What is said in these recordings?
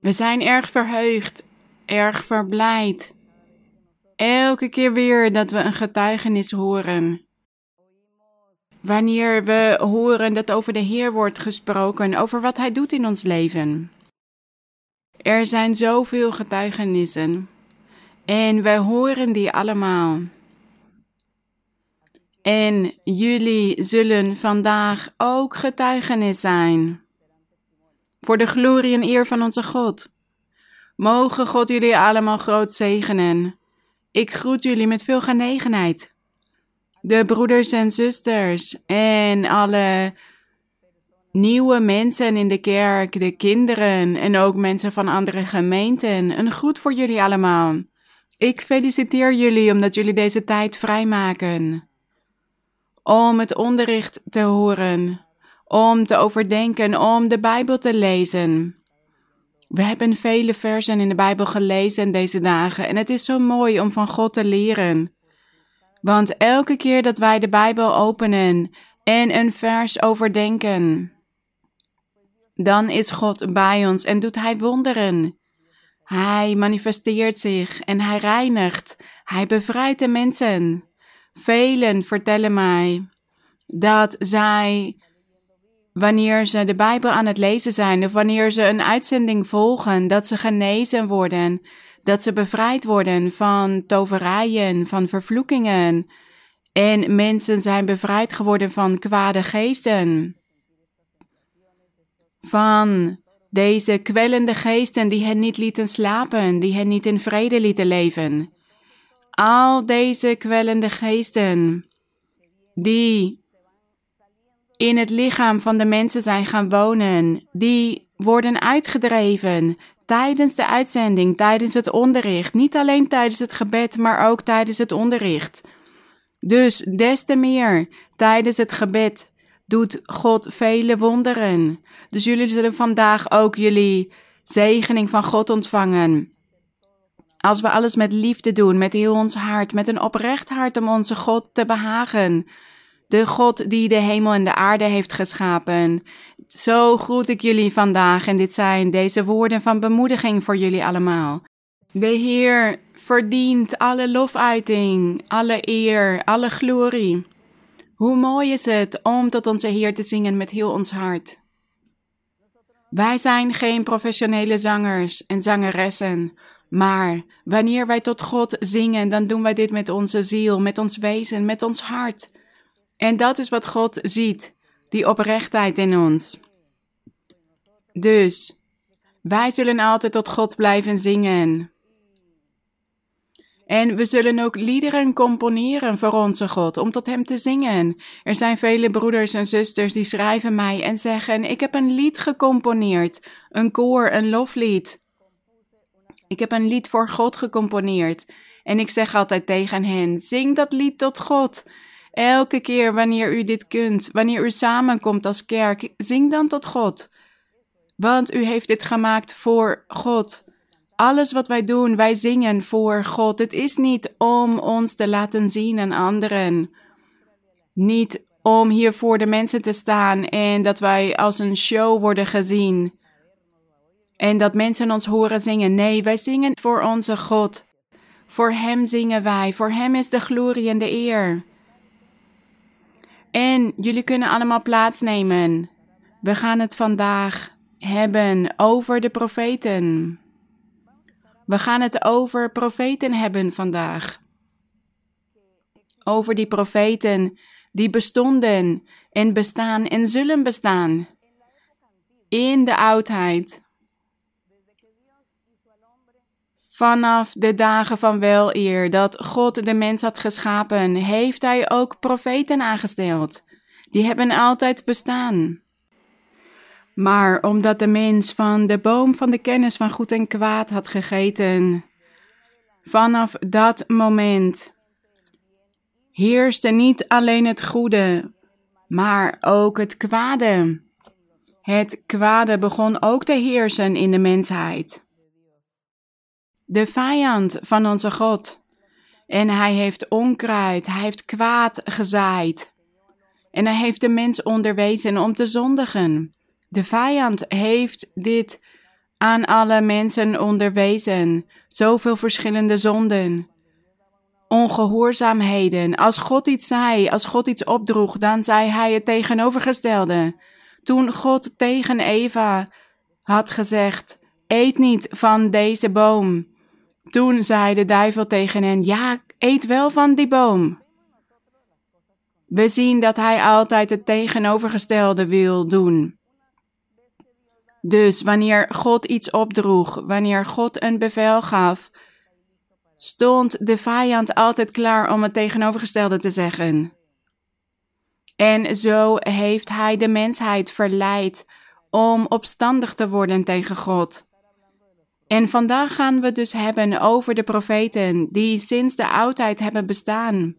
We zijn erg verheugd, erg verblijd. Elke keer weer dat we een getuigenis horen. Wanneer we horen dat over de Heer wordt gesproken, over wat Hij doet in ons leven. Er zijn zoveel getuigenissen en wij horen die allemaal. En jullie zullen vandaag ook getuigenis zijn. Voor de glorie en eer van onze God. Mogen God jullie allemaal groot zegenen. Ik groet jullie met veel genegenheid. De broeders en zusters en alle nieuwe mensen in de kerk, de kinderen en ook mensen van andere gemeenten. Een groet voor jullie allemaal. Ik feliciteer jullie omdat jullie deze tijd vrijmaken. Om het onderricht te horen, om te overdenken, om de Bijbel te lezen. We hebben vele versen in de Bijbel gelezen deze dagen en het is zo mooi om van God te leren. Want elke keer dat wij de Bijbel openen en een vers overdenken, dan is God bij ons en doet Hij wonderen. Hij manifesteert zich en Hij reinigt. Hij bevrijdt de mensen. Velen vertellen mij dat zij, wanneer ze de Bijbel aan het lezen zijn of wanneer ze een uitzending volgen, dat ze genezen worden, dat ze bevrijd worden van toverijen, van vervloekingen. En mensen zijn bevrijd geworden van kwade geesten. Van deze kwellende geesten die hen niet lieten slapen, die hen niet in vrede lieten leven. Al deze kwellende geesten die in het lichaam van de mensen zijn gaan wonen, die worden uitgedreven tijdens de uitzending, tijdens het onderricht. Niet alleen tijdens het gebed, maar ook tijdens het onderricht. Dus des te meer tijdens het gebed doet God vele wonderen. Dus jullie zullen vandaag ook jullie zegening van God ontvangen. Als we alles met liefde doen, met heel ons hart, met een oprecht hart om onze God te behagen. De God die de hemel en de aarde heeft geschapen. Zo groet ik jullie vandaag en dit zijn deze woorden van bemoediging voor jullie allemaal. De Heer verdient alle lofuiting, alle eer, alle glorie. Hoe mooi is het om tot onze Heer te zingen met heel ons hart. Wij zijn geen professionele zangers en zangeressen, maar wanneer wij tot God zingen, dan doen wij dit met onze ziel, met ons wezen, met ons hart. En dat is wat God ziet, die oprechtheid in ons. Dus, wij zullen altijd tot God blijven zingen. En we zullen ook liederen componeren voor onze God, om tot Hem te zingen. Er zijn vele broeders en zusters die schrijven mij en zeggen: Ik heb een lied gecomponeerd, een koor, een loflied. Ik heb een lied voor God gecomponeerd. En ik zeg altijd tegen hen: Zing dat lied tot God. Elke keer wanneer u dit kunt, wanneer u samenkomt als kerk, zing dan tot God. Want u heeft dit gemaakt voor God. Alles wat wij doen, wij zingen voor God. Het is niet om ons te laten zien aan anderen. Niet om hier voor de mensen te staan en dat wij als een show worden gezien. En dat mensen ons horen zingen. Nee, wij zingen voor onze God. Voor Hem zingen wij. Voor Hem is de glorie en de eer. En jullie kunnen allemaal plaatsnemen. We gaan het vandaag hebben over de profeten. We gaan het over profeten hebben vandaag. Over die profeten die bestonden en bestaan en zullen bestaan in de oudheid. Vanaf de dagen van weleer dat God de mens had geschapen, heeft Hij ook profeten aangesteld. Die hebben altijd bestaan. Maar omdat de mens van de boom van de kennis van goed en kwaad had gegeten, vanaf dat moment heerste niet alleen het goede, maar ook het kwade. Het kwade begon ook te heersen in de mensheid. De vijand van onze God. En hij heeft onkruid, hij heeft kwaad gezaaid. En hij heeft de mens onderwezen om te zondigen. De vijand heeft dit aan alle mensen onderwezen, zoveel verschillende zonden, ongehoorzaamheden. Als God iets zei, als God iets opdroeg, dan zei hij het tegenovergestelde. Toen God tegen Eva had gezegd: Eet niet van deze boom. Toen zei de duivel tegen hen: Ja, eet wel van die boom. We zien dat hij altijd het tegenovergestelde wil doen. Dus wanneer God iets opdroeg, wanneer God een bevel gaf, stond de vijand altijd klaar om het tegenovergestelde te zeggen. En zo heeft hij de mensheid verleid om opstandig te worden tegen God. En vandaag gaan we dus hebben over de profeten die sinds de oudheid hebben bestaan.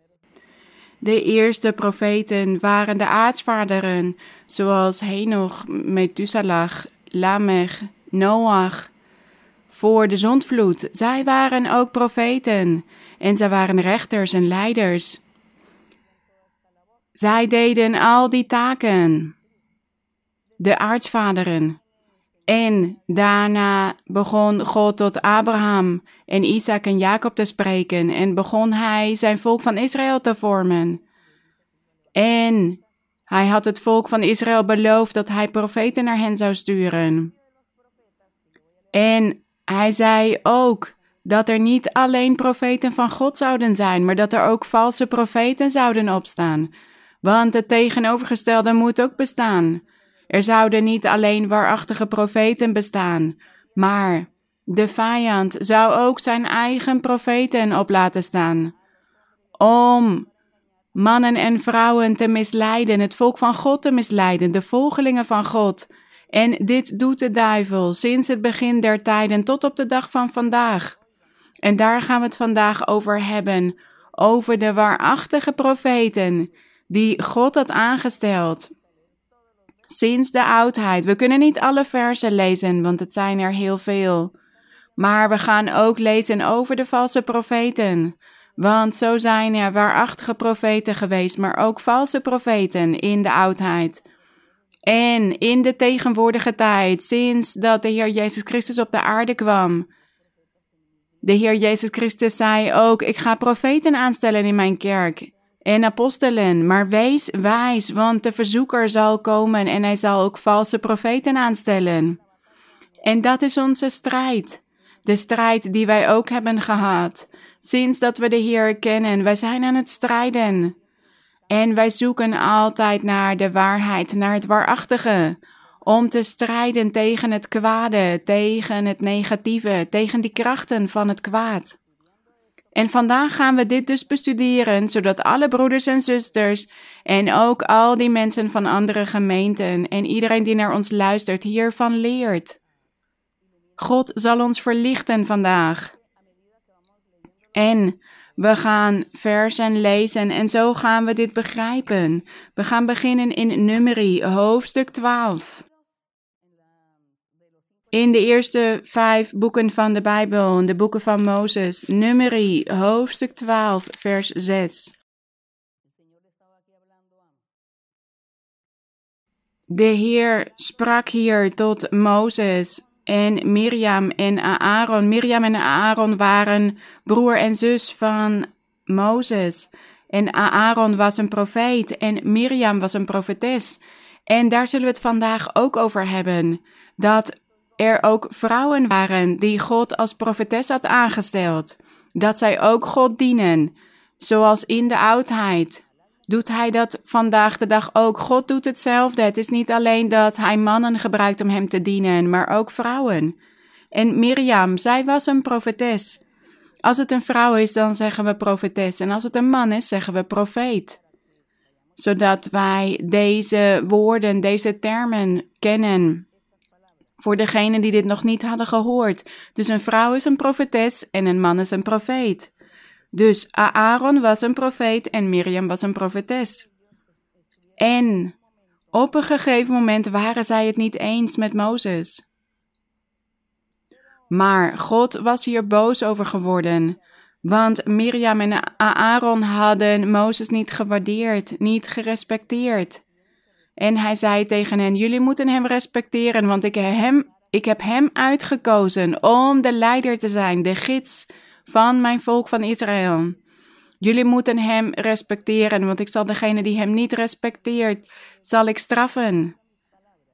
De eerste profeten waren de aartsvaderen, zoals Henoch, Methuselah, Lamech, Noach. Voor de zondvloed, zij waren ook profeten en zij waren rechters en leiders. Zij deden al die taken. De aartsvaderen. En daarna begon God tot Abraham en Isaac en Jacob te spreken en begon hij zijn volk van Israël te vormen. En hij had het volk van Israël beloofd dat hij profeten naar hen zou sturen. En hij zei ook dat er niet alleen profeten van God zouden zijn, maar dat er ook valse profeten zouden opstaan. Want het tegenovergestelde moet ook bestaan. Er zouden niet alleen waarachtige profeten bestaan, maar de vijand zou ook zijn eigen profeten op laten staan. Om mannen en vrouwen te misleiden, het volk van God te misleiden, de volgelingen van God. En dit doet de duivel sinds het begin der tijden tot op de dag van vandaag. En daar gaan we het vandaag over hebben, over de waarachtige profeten die God had aangesteld. Sinds de oudheid. We kunnen niet alle versen lezen, want het zijn er heel veel. Maar we gaan ook lezen over de valse profeten. Want zo zijn er waarachtige profeten geweest, maar ook valse profeten in de oudheid. En in de tegenwoordige tijd, sinds dat de Heer Jezus Christus op de aarde kwam. De Heer Jezus Christus zei ook: Ik ga profeten aanstellen in mijn kerk en apostelen, maar wees wijs, want de verzoeker zal komen en hij zal ook valse profeten aanstellen. En dat is onze strijd. De strijd die wij ook hebben gehad. Sinds dat we de Heer kennen, wij zijn aan het strijden. En wij zoeken altijd naar de waarheid, naar het waarachtige. Om te strijden tegen het kwade, tegen het negatieve, tegen die krachten van het kwaad. En vandaag gaan we dit dus bestuderen, zodat alle broeders en zusters en ook al die mensen van andere gemeenten en iedereen die naar ons luistert hiervan leert. God zal ons verlichten vandaag. En we gaan versen lezen en zo gaan we dit begrijpen. We gaan beginnen in Numeri, hoofdstuk 12. In de eerste vijf boeken van de Bijbel, de boeken van Mozes, Numeri, hoofdstuk 12, vers 6. De Heer sprak hier tot Mozes en Miriam en Aaron. Miriam en Aaron waren broer en zus van Mozes. En Aaron was een profeet en Miriam was een profetes. En daar zullen we het vandaag ook over hebben. Dat er ook vrouwen waren die God als profetes had aangesteld. Dat zij ook God dienen, zoals in de oudheid. Doet hij dat vandaag de dag ook? God doet hetzelfde. Het is niet alleen dat hij mannen gebruikt om hem te dienen, maar ook vrouwen. En Miriam, zij was een profetes. Als het een vrouw is, dan zeggen we profetes. En als het een man is, zeggen we profeet. Zodat wij deze woorden, deze termen kennen. Voor degenen die dit nog niet hadden gehoord. Dus een vrouw is een profetes en een man is een profeet. Dus Aaron was een profeet en Miriam was een profetes. En op een gegeven moment waren zij het niet eens met Mozes. Maar God was hier boos over geworden, want Miriam en Aaron hadden Mozes niet gewaardeerd, niet gerespecteerd. En hij zei tegen hen: Jullie moeten hem respecteren, want ik heb hem Ik heb hem uitgekozen om de leider te zijn, de gids van mijn volk van Israël. Jullie moeten hem respecteren, want ik zal degene die hem niet respecteert, zal ik straffen.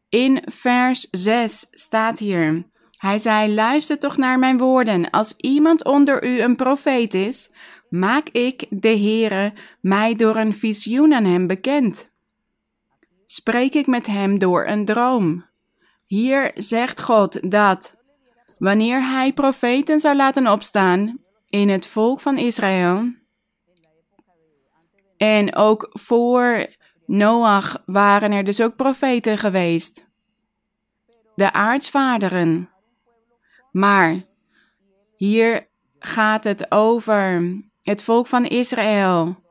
In vers 6 staat hier: Hij zei: Luister toch naar mijn woorden. Als iemand onder u een profeet is, maak ik, de Heere, mij door een visioen aan hem bekend. Spreek ik met hem door een droom. Hier zegt God dat wanneer hij profeten zou laten opstaan in het volk van Israël, en ook voor Noach waren er dus ook profeten geweest. De aartsvaderen. Maar hier gaat het over het volk van Israël.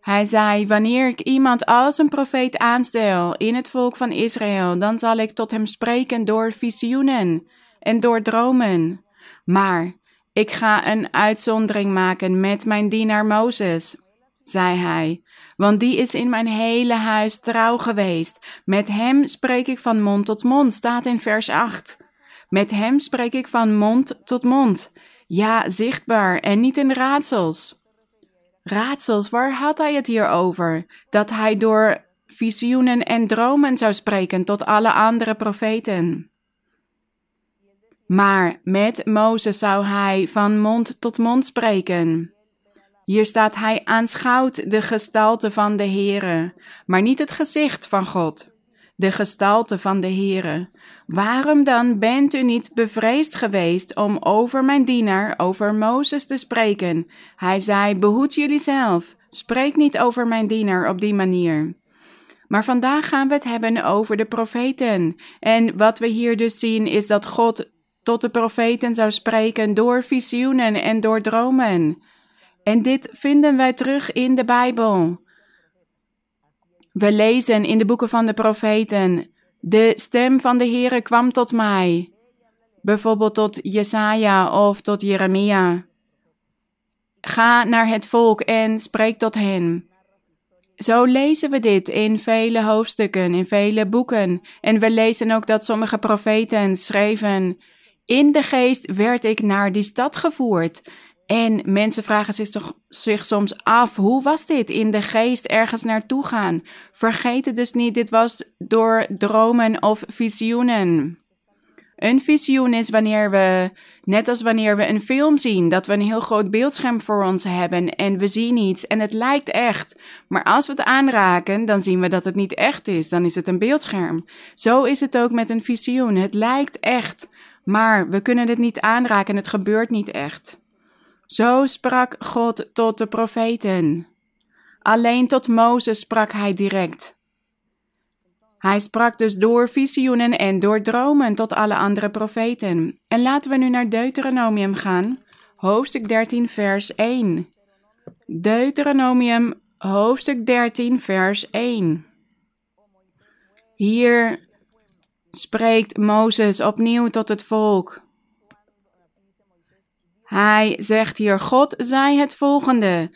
Hij zei: Wanneer ik iemand als een profeet aanstel in het volk van Israël, dan zal ik tot hem spreken door visioenen en door dromen. Maar ik ga een uitzondering maken met mijn dienaar Mozes, zei hij, want die is in mijn hele huis trouw geweest. Met hem spreek ik van mond tot mond, staat in vers 8. Met hem spreek ik van mond tot mond. Ja, zichtbaar en niet in raadsels. Raadsels, waar had hij het hier over? Dat hij door visioenen en dromen zou spreken tot alle andere profeten. Maar met Mozes zou hij van mond tot mond spreken. Hier staat hij aanschouwt de gestalte van de Heere, maar niet het gezicht van God. De gestalte van de Heere. Waarom dan bent u niet bevreesd geweest om over mijn dienaar, over Mozes te spreken? Hij zei: Behoed jullie zelf. Spreek niet over mijn dienaar op die manier. Maar vandaag gaan we het hebben over de profeten. En wat we hier dus zien is dat God tot de profeten zou spreken door visioenen en door dromen. En dit vinden wij terug in de Bijbel. We lezen in de boeken van de profeten: De stem van de Heere kwam tot mij. Bijvoorbeeld tot Jesaja of tot Jeremia. Ga naar het volk en spreek tot hen. Zo lezen we dit in vele hoofdstukken, in vele boeken. En we lezen ook dat sommige profeten schreven: In de geest werd ik naar die stad gevoerd. En mensen vragen zich, toch, zich soms af: hoe was dit in de geest ergens naartoe gaan? Vergeet het dus niet, dit was door dromen of visioenen. Een visioen is wanneer we, net als wanneer we een film zien, dat we een heel groot beeldscherm voor ons hebben en we zien iets en het lijkt echt. Maar als we het aanraken, dan zien we dat het niet echt is, dan is het een beeldscherm. Zo is het ook met een visioen. Het lijkt echt, maar we kunnen het niet aanraken, het gebeurt niet echt. Zo sprak God tot de profeten. Alleen tot Mozes sprak hij direct. Hij sprak dus door visioenen en door dromen tot alle andere profeten. En laten we nu naar Deuteronomium gaan, hoofdstuk 13, vers 1. Deuteronomium, hoofdstuk 13, vers 1. Hier spreekt Mozes opnieuw tot het volk. Hij zegt hier: God zei het volgende.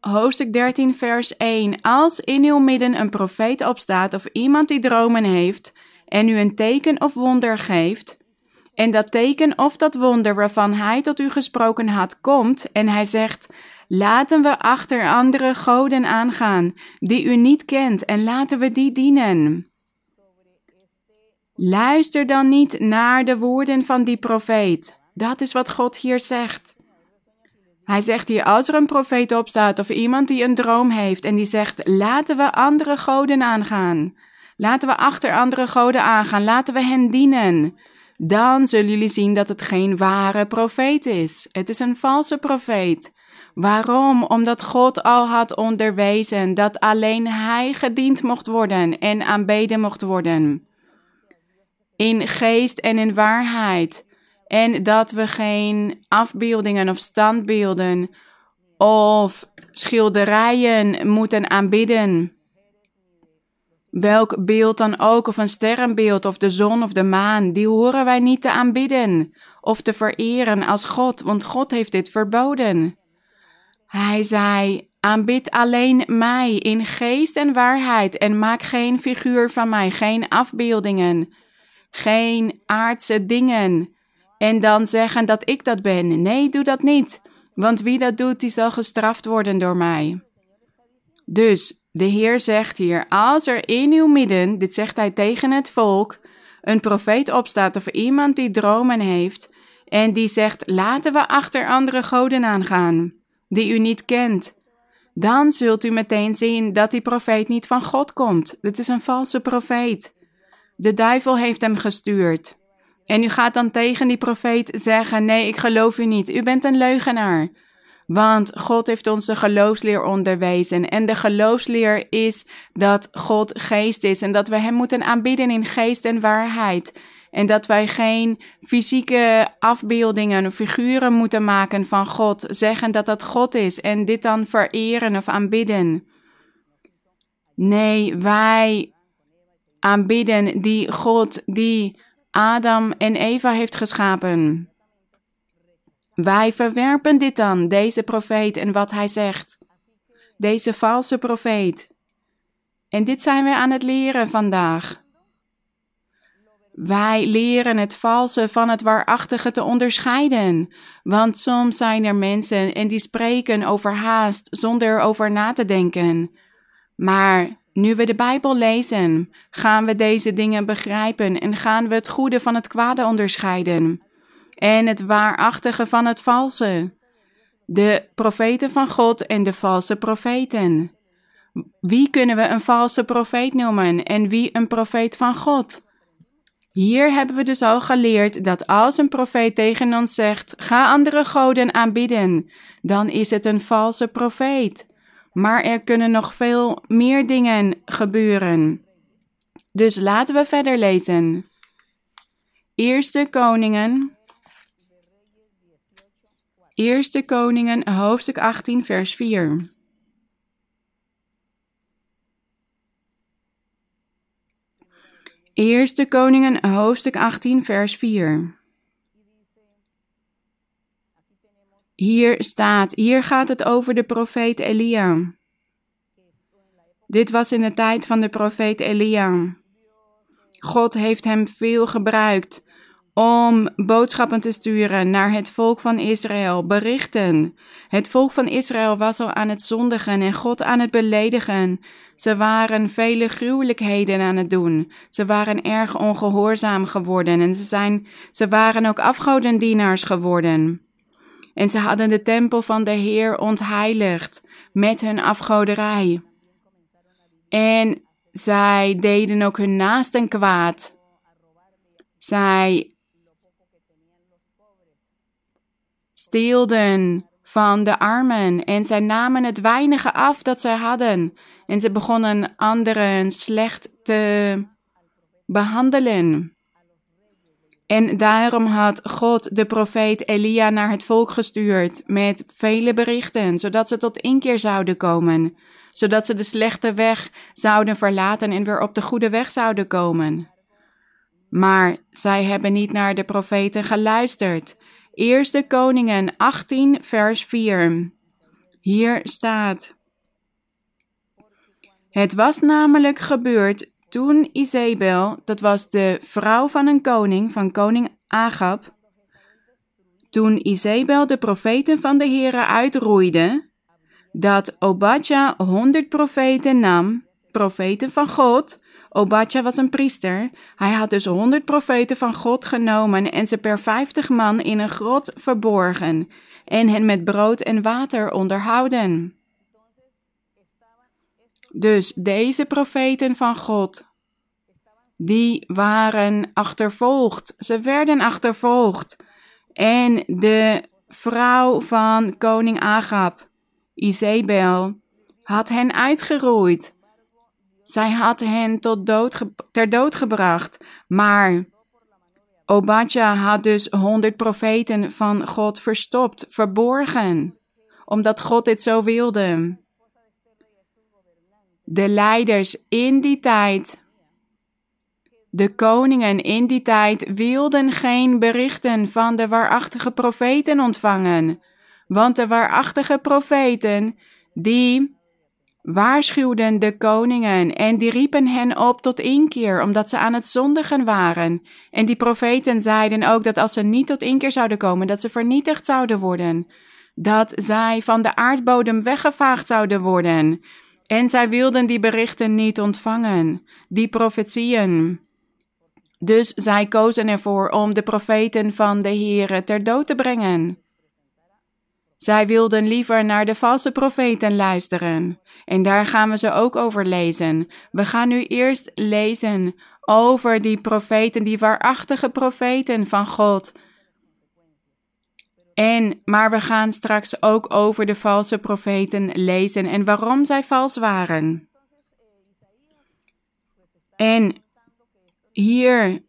Hoofdstuk 13, vers 1. Als in uw midden een profeet opstaat of iemand die dromen heeft en u een teken of wonder geeft, en dat teken of dat wonder waarvan hij tot u gesproken had komt, en hij zegt: Laten we achter andere goden aangaan, die u niet kent, en laten we die dienen. Luister dan niet naar de woorden van die profeet. Dat is wat God hier zegt. Hij zegt hier, als er een profeet opstaat of iemand die een droom heeft en die zegt, laten we andere goden aangaan. Laten we achter andere goden aangaan, laten we hen dienen. Dan zullen jullie zien dat het geen ware profeet is. Het is een valse profeet. Waarom? Omdat God al had onderwezen dat alleen Hij gediend mocht worden en aanbeden mocht worden. In geest en in waarheid. En dat we geen afbeeldingen of standbeelden of schilderijen moeten aanbidden. Welk beeld dan ook, of een sterrenbeeld, of de zon of de maan, die horen wij niet te aanbidden of te vereren als God, want God heeft dit verboden. Hij zei: Aanbid alleen mij in geest en waarheid en maak geen figuur van mij, geen afbeeldingen geen aardse dingen en dan zeggen dat ik dat ben. Nee, doe dat niet, want wie dat doet, die zal gestraft worden door mij. Dus de Heer zegt hier: Als er in uw midden, dit zegt hij tegen het volk, een profeet opstaat of iemand die dromen heeft en die zegt: Laten we achter andere goden aangaan, die u niet kent. Dan zult u meteen zien dat die profeet niet van God komt. Dit is een valse profeet. De duivel heeft hem gestuurd. En u gaat dan tegen die profeet zeggen: Nee, ik geloof u niet. U bent een leugenaar. Want God heeft ons de geloofsleer onderwezen. En de geloofsleer is dat God geest is en dat we Hem moeten aanbidden in geest en waarheid. En dat wij geen fysieke afbeeldingen of figuren moeten maken van God, zeggen dat dat God is en dit dan vereren of aanbidden. Nee, wij aanbidden die God die Adam en Eva heeft geschapen. Wij verwerpen dit dan, deze profeet en wat hij zegt. Deze valse profeet. En dit zijn we aan het leren vandaag. Wij leren het valse van het waarachtige te onderscheiden. Want soms zijn er mensen en die spreken overhaast zonder erover na te denken. Maar nu we de Bijbel lezen, gaan we deze dingen begrijpen en gaan we het goede van het kwade onderscheiden en het waarachtige van het valse. De profeten van God en de valse profeten. Wie kunnen we een valse profeet noemen en wie een profeet van God? Hier hebben we dus al geleerd dat als een profeet tegen ons zegt: ga andere goden aanbidden, dan is het een valse profeet. Maar er kunnen nog veel meer dingen gebeuren. Dus laten we verder lezen. Eerste Koningen Eerste Koningen, hoofdstuk 18, vers 4. Eerste Koningen, hoofdstuk 18, vers 4. Hier staat, hier gaat het over de profeet Elia. Dit was in de tijd van de profeet Elia. God heeft hem veel gebruikt om boodschappen te sturen naar het volk van Israël, berichten. Het volk van Israël was al aan het zondigen en God aan het beledigen. Ze waren vele gruwelijkheden aan het doen. Ze waren erg ongehoorzaam geworden en ze, zijn, ze waren ook afgodendienaars geworden. En ze hadden de tempel van de Heer ontheiligd met hun afgoderij. En zij deden ook hun naasten kwaad. Zij steelden van de armen en zij namen het weinige af dat zij hadden en ze begonnen anderen slecht te behandelen. En daarom had God de profeet Elia naar het volk gestuurd met vele berichten, zodat ze tot inkeer zouden komen, zodat ze de slechte weg zouden verlaten en weer op de goede weg zouden komen. Maar zij hebben niet naar de profeten geluisterd. Eerste Koningen 18, vers 4. Hier staat: Het was namelijk gebeurd toen Isabel, dat was de vrouw van een koning, van koning Agab, toen Isabel de profeten van de Heere uitroeide, dat Obadja honderd profeten nam, profeten van God, Obadja was een priester. Hij had dus honderd profeten van God genomen en ze per vijftig man in een grot verborgen en hen met brood en water onderhouden. Dus deze profeten van God, die waren achtervolgd. Ze werden achtervolgd. En de vrouw van koning Agab, Isabel, had hen uitgeroeid. Zij had hen tot dood ter dood gebracht. Maar Obadja had dus honderd profeten van God verstopt, verborgen, omdat God dit zo wilde. De leiders in die tijd, de koningen in die tijd wilden geen berichten van de waarachtige profeten ontvangen, want de waarachtige profeten, die waarschuwden de koningen en die riepen hen op tot inkeer, omdat ze aan het zondigen waren. En die profeten zeiden ook dat als ze niet tot inkeer zouden komen, dat ze vernietigd zouden worden. Dat zij van de aardbodem weggevaagd zouden worden. En zij wilden die berichten niet ontvangen, die profetieën. Dus zij kozen ervoor om de profeten van de Heere ter dood te brengen. Zij wilden liever naar de valse profeten luisteren. En daar gaan we ze ook over lezen. We gaan nu eerst lezen over die profeten, die waarachtige profeten van God. En, maar we gaan straks ook over de valse profeten lezen en waarom zij vals waren. En hier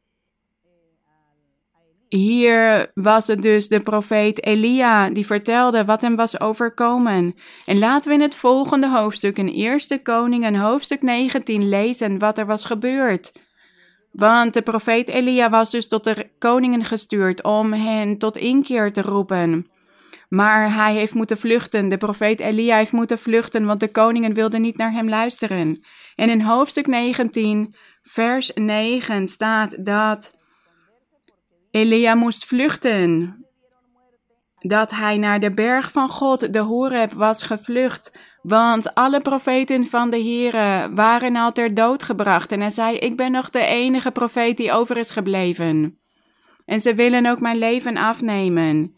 hier was het dus de profeet Elia die vertelde wat hem was overkomen. En laten we in het volgende hoofdstuk, in Eerste Koningen, hoofdstuk 19, lezen wat er was gebeurd. Want de profeet Elia was dus tot de koningen gestuurd om hen tot inkeer te roepen. Maar hij heeft moeten vluchten. De profeet Elia heeft moeten vluchten, want de koningen wilden niet naar hem luisteren. En in hoofdstuk 19, vers 9 staat dat Elia moest vluchten. Dat hij naar de berg van God, de Horeb, was gevlucht. Want alle profeten van de Here waren al ter dood gebracht. En hij zei: Ik ben nog de enige profeet die over is gebleven. En ze willen ook mijn leven afnemen.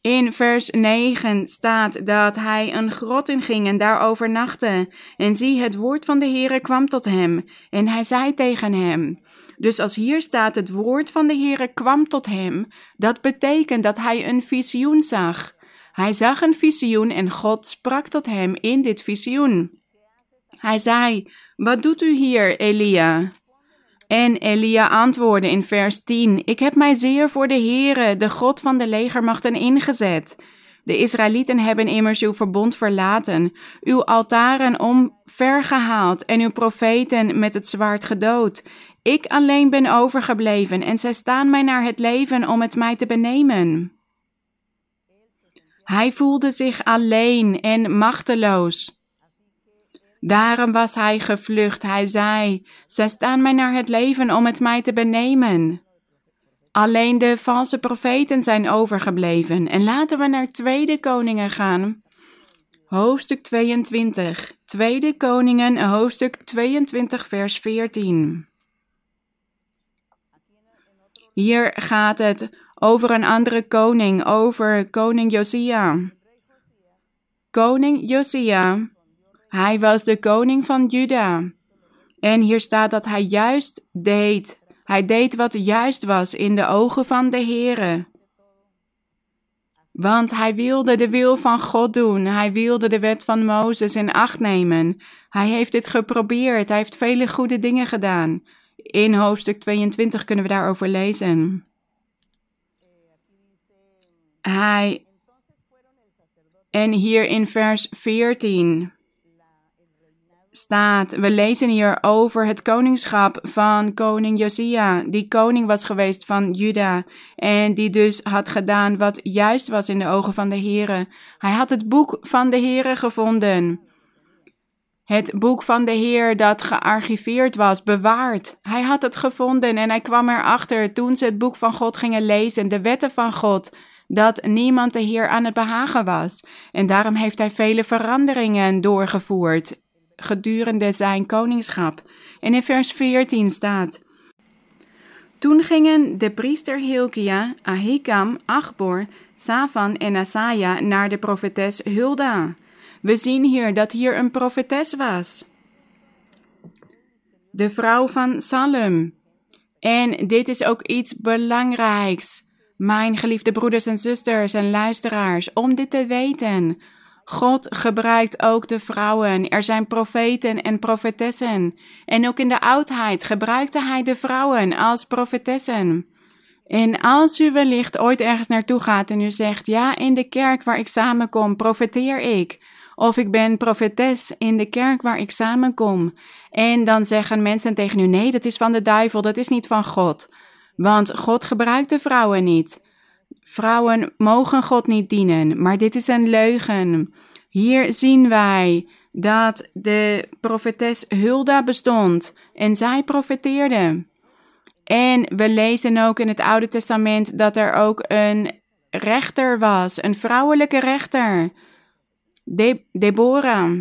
In vers 9 staat dat hij een grot inging en daar overnachtte. En zie, het woord van de Heere kwam tot hem. En hij zei tegen hem: dus als hier staat het woord van de Heere kwam tot hem, dat betekent dat hij een visioen zag. Hij zag een visioen en God sprak tot hem in dit visioen. Hij zei: Wat doet u hier, Elia? En Elia antwoordde in vers 10: Ik heb mij zeer voor de Heere, de God van de legermachten, ingezet. De Israëlieten hebben immers uw verbond verlaten, uw altaren omvergehaald en uw profeten met het zwaard gedood. Ik alleen ben overgebleven en zij staan mij naar het leven om het mij te benemen. Hij voelde zich alleen en machteloos. Daarom was hij gevlucht. Hij zei: Zij staan mij naar het leven om het mij te benemen. Alleen de valse profeten zijn overgebleven. En laten we naar Tweede Koningen gaan. Hoofdstuk 22. Tweede Koningen, hoofdstuk 22, vers 14. Hier gaat het over een andere koning, over koning Josia. Koning Josia, hij was de koning van Juda. En hier staat dat hij juist deed. Hij deed wat juist was in de ogen van de Heere. Want hij wilde de wil van God doen. Hij wilde de wet van Mozes in acht nemen. Hij heeft dit geprobeerd. Hij heeft vele goede dingen gedaan. In hoofdstuk 22 kunnen we daarover lezen. Hij. En hier in vers 14 staat, we lezen hier over het koningschap van koning Josia, die koning was geweest van Juda en die dus had gedaan wat juist was in de ogen van de Here. Hij had het boek van de Here gevonden. Het boek van de Heer dat gearchiveerd was, bewaard. Hij had het gevonden en hij kwam erachter toen ze het boek van God gingen lezen, de wetten van God, dat niemand de Heer aan het behagen was. En daarom heeft hij vele veranderingen doorgevoerd gedurende zijn koningschap. En in vers 14 staat: Toen gingen de priester Hilkia, Ahikam, Achbor, Savan en Asaja naar de profetes Hulda we zien hier dat hier een profetes was. De vrouw van Salem. En dit is ook iets belangrijks, mijn geliefde broeders en zusters en luisteraars, om dit te weten. God gebruikt ook de vrouwen. Er zijn profeten en profetessen. En ook in de oudheid gebruikte hij de vrouwen als profetessen. En als u wellicht ooit ergens naartoe gaat en u zegt: Ja, in de kerk waar ik samenkom, profeteer ik. Of ik ben profetes in de kerk waar ik samenkom. En dan zeggen mensen tegen u: nee, dat is van de duivel, dat is niet van God. Want God gebruikt de vrouwen niet. Vrouwen mogen God niet dienen, maar dit is een leugen. Hier zien wij dat de profetes Hulda bestond en zij profeteerde. En we lezen ook in het Oude Testament dat er ook een rechter was, een vrouwelijke rechter, De Deborah.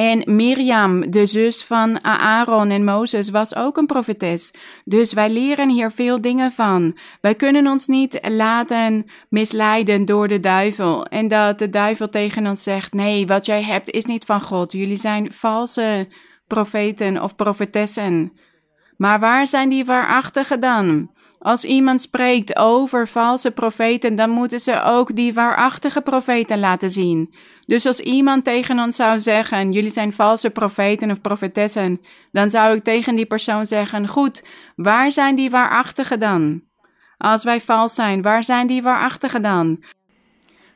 En Miriam, de zus van Aaron en Mozes, was ook een profetes. Dus wij leren hier veel dingen van. Wij kunnen ons niet laten misleiden door de duivel. En dat de duivel tegen ons zegt: nee, wat jij hebt is niet van God. Jullie zijn valse profeten of profetessen. Maar waar zijn die waarachtigen dan? Als iemand spreekt over valse profeten, dan moeten ze ook die waarachtige profeten laten zien. Dus als iemand tegen ons zou zeggen: Jullie zijn valse profeten of profetessen, dan zou ik tegen die persoon zeggen: Goed, waar zijn die waarachtigen dan? Als wij vals zijn, waar zijn die waarachtigen dan?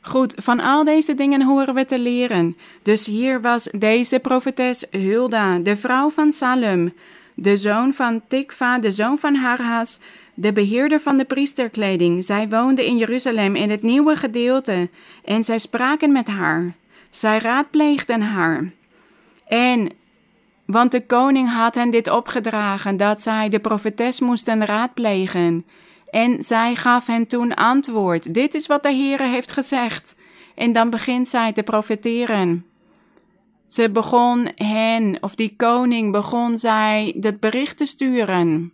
Goed, van al deze dingen horen we te leren. Dus hier was deze profetes Hulda, de vrouw van Salem, de zoon van Tikva, de zoon van Harhas, de beheerder van de priesterkleding. Zij woonde in Jeruzalem in het nieuwe gedeelte en zij spraken met haar. Zij raadpleegden haar. En, want de koning had hen dit opgedragen, dat zij de profetes moesten raadplegen. En zij gaf hen toen antwoord: Dit is wat de Heere heeft gezegd. En dan begint zij te profeteren. Ze begon hen, of die koning begon zij dat bericht te sturen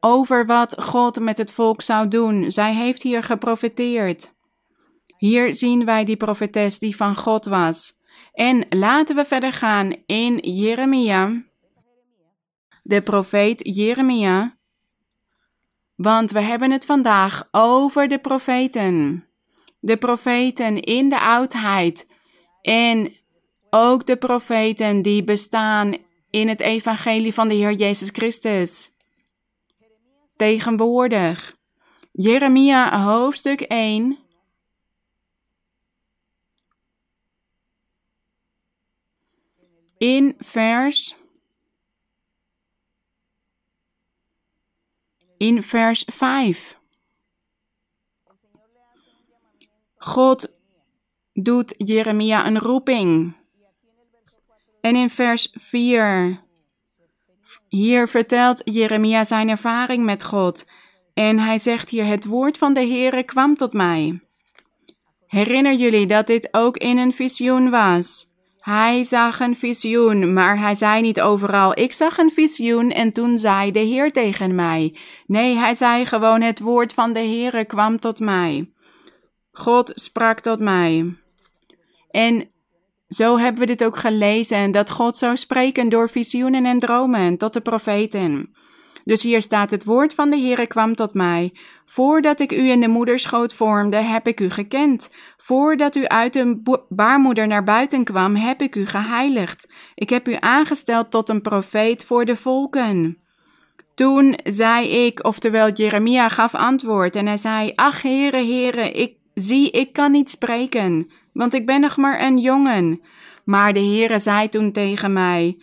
over wat God met het volk zou doen. Zij heeft hier geprofeteerd. Hier zien wij die profetes die van God was. En laten we verder gaan in Jeremia, de profeet Jeremia. Want we hebben het vandaag over de profeten. De profeten in de oudheid. En ook de profeten die bestaan in het evangelie van de Heer Jezus Christus. Tegenwoordig. Jeremia hoofdstuk 1 in vers in vers 5. God doet Jeremia een roeping. En in vers 4. Hier vertelt Jeremia zijn ervaring met God. En hij zegt hier: Het woord van de Heere kwam tot mij. Herinner jullie dat dit ook in een visioen was? Hij zag een visioen, maar hij zei niet overal: Ik zag een visioen en toen zei de Heer tegen mij. Nee, hij zei gewoon: Het woord van de Heere kwam tot mij. God sprak tot mij. En zo hebben we dit ook gelezen, dat God zou spreken door visioenen en dromen tot de profeten. Dus hier staat: Het woord van de Heere kwam tot mij. Voordat ik u in de moederschoot vormde, heb ik u gekend. Voordat u uit de baarmoeder naar buiten kwam, heb ik u geheiligd. Ik heb u aangesteld tot een profeet voor de volken. Toen zei ik, oftewel Jeremia gaf antwoord en hij zei: Ach, Heere, Heere, ik zie, ik kan niet spreken, want ik ben nog maar een jongen. Maar de Heere zei toen tegen mij: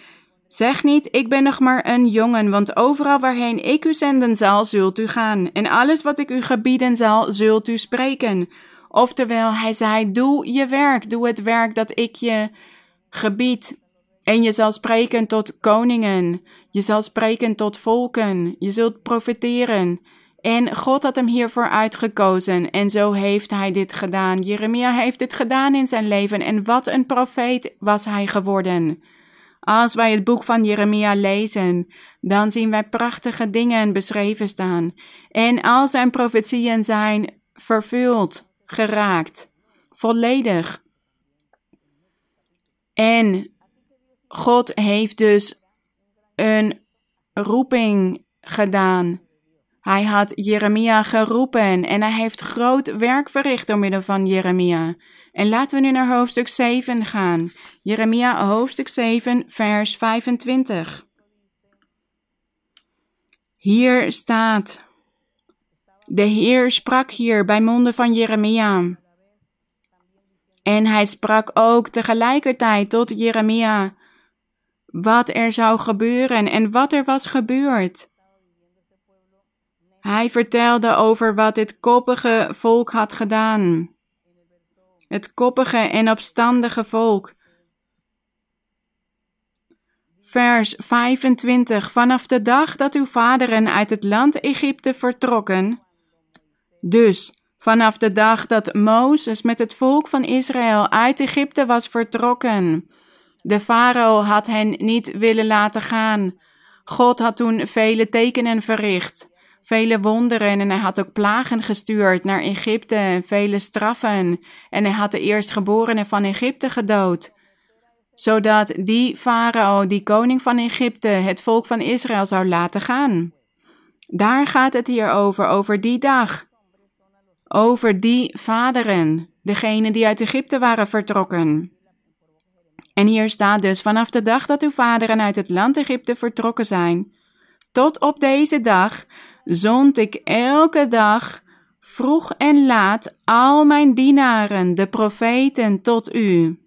Zeg niet, ik ben nog maar een jongen, want overal waarheen ik u zenden zal, zult u gaan. En alles wat ik u gebieden zal, zult u spreken. Oftewel, hij zei: Doe je werk, doe het werk dat ik je gebied. En je zal spreken tot koningen, je zal spreken tot volken, je zult profeteren. En God had hem hiervoor uitgekozen en zo heeft hij dit gedaan. Jeremia heeft dit gedaan in zijn leven en wat een profeet was hij geworden. Als wij het boek van Jeremia lezen, dan zien wij prachtige dingen beschreven staan. En al zijn profetieën zijn vervuld, geraakt, volledig. En God heeft dus een roeping gedaan. Hij had Jeremia geroepen en hij heeft groot werk verricht door middel van Jeremia. En laten we nu naar hoofdstuk 7 gaan. Jeremia hoofdstuk 7, vers 25. Hier staat: De Heer sprak hier bij monden van Jeremia. En hij sprak ook tegelijkertijd tot Jeremia wat er zou gebeuren en wat er was gebeurd. Hij vertelde over wat dit koppige volk had gedaan. het koppige en opstandige volk. Vers 25. Vanaf de dag dat uw vaderen uit het land Egypte vertrokken. Dus vanaf de dag dat Mozes met het volk van Israël uit Egypte was vertrokken. De farao had hen niet willen laten gaan. God had toen vele tekenen verricht, vele wonderen en hij had ook plagen gestuurd naar Egypte, vele straffen. En hij had de eerstgeborenen van Egypte gedood zodat die farao, die koning van Egypte, het volk van Israël zou laten gaan. Daar gaat het hier over, over die dag. Over die vaderen, degene die uit Egypte waren vertrokken. En hier staat dus: vanaf de dag dat uw vaderen uit het land Egypte vertrokken zijn, tot op deze dag, zond ik elke dag, vroeg en laat, al mijn dienaren, de profeten, tot u.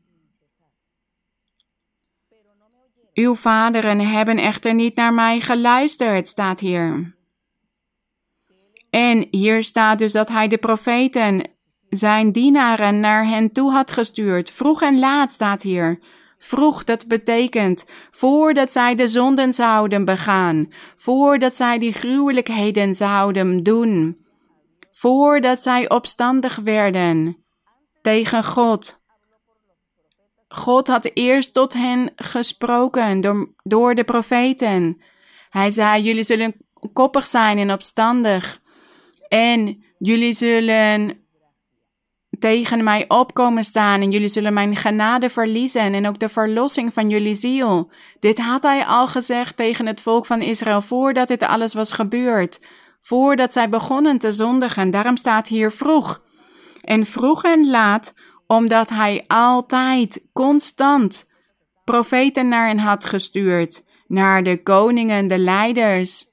Uw vaderen hebben echter niet naar mij geluisterd, staat hier. En hier staat dus dat hij de profeten, zijn dienaren, naar hen toe had gestuurd. Vroeg en laat staat hier. Vroeg, dat betekent voordat zij de zonden zouden begaan, voordat zij die gruwelijkheden zouden doen, voordat zij opstandig werden tegen God, God had eerst tot hen gesproken door, door de profeten. Hij zei: Jullie zullen koppig zijn en opstandig. En jullie zullen tegen mij opkomen staan en jullie zullen mijn genade verliezen en ook de verlossing van jullie ziel. Dit had hij al gezegd tegen het volk van Israël voordat dit alles was gebeurd, voordat zij begonnen te zondigen. Daarom staat hier vroeg. En vroeg en laat omdat hij altijd, constant, profeten naar hen had gestuurd, naar de koningen, de leiders.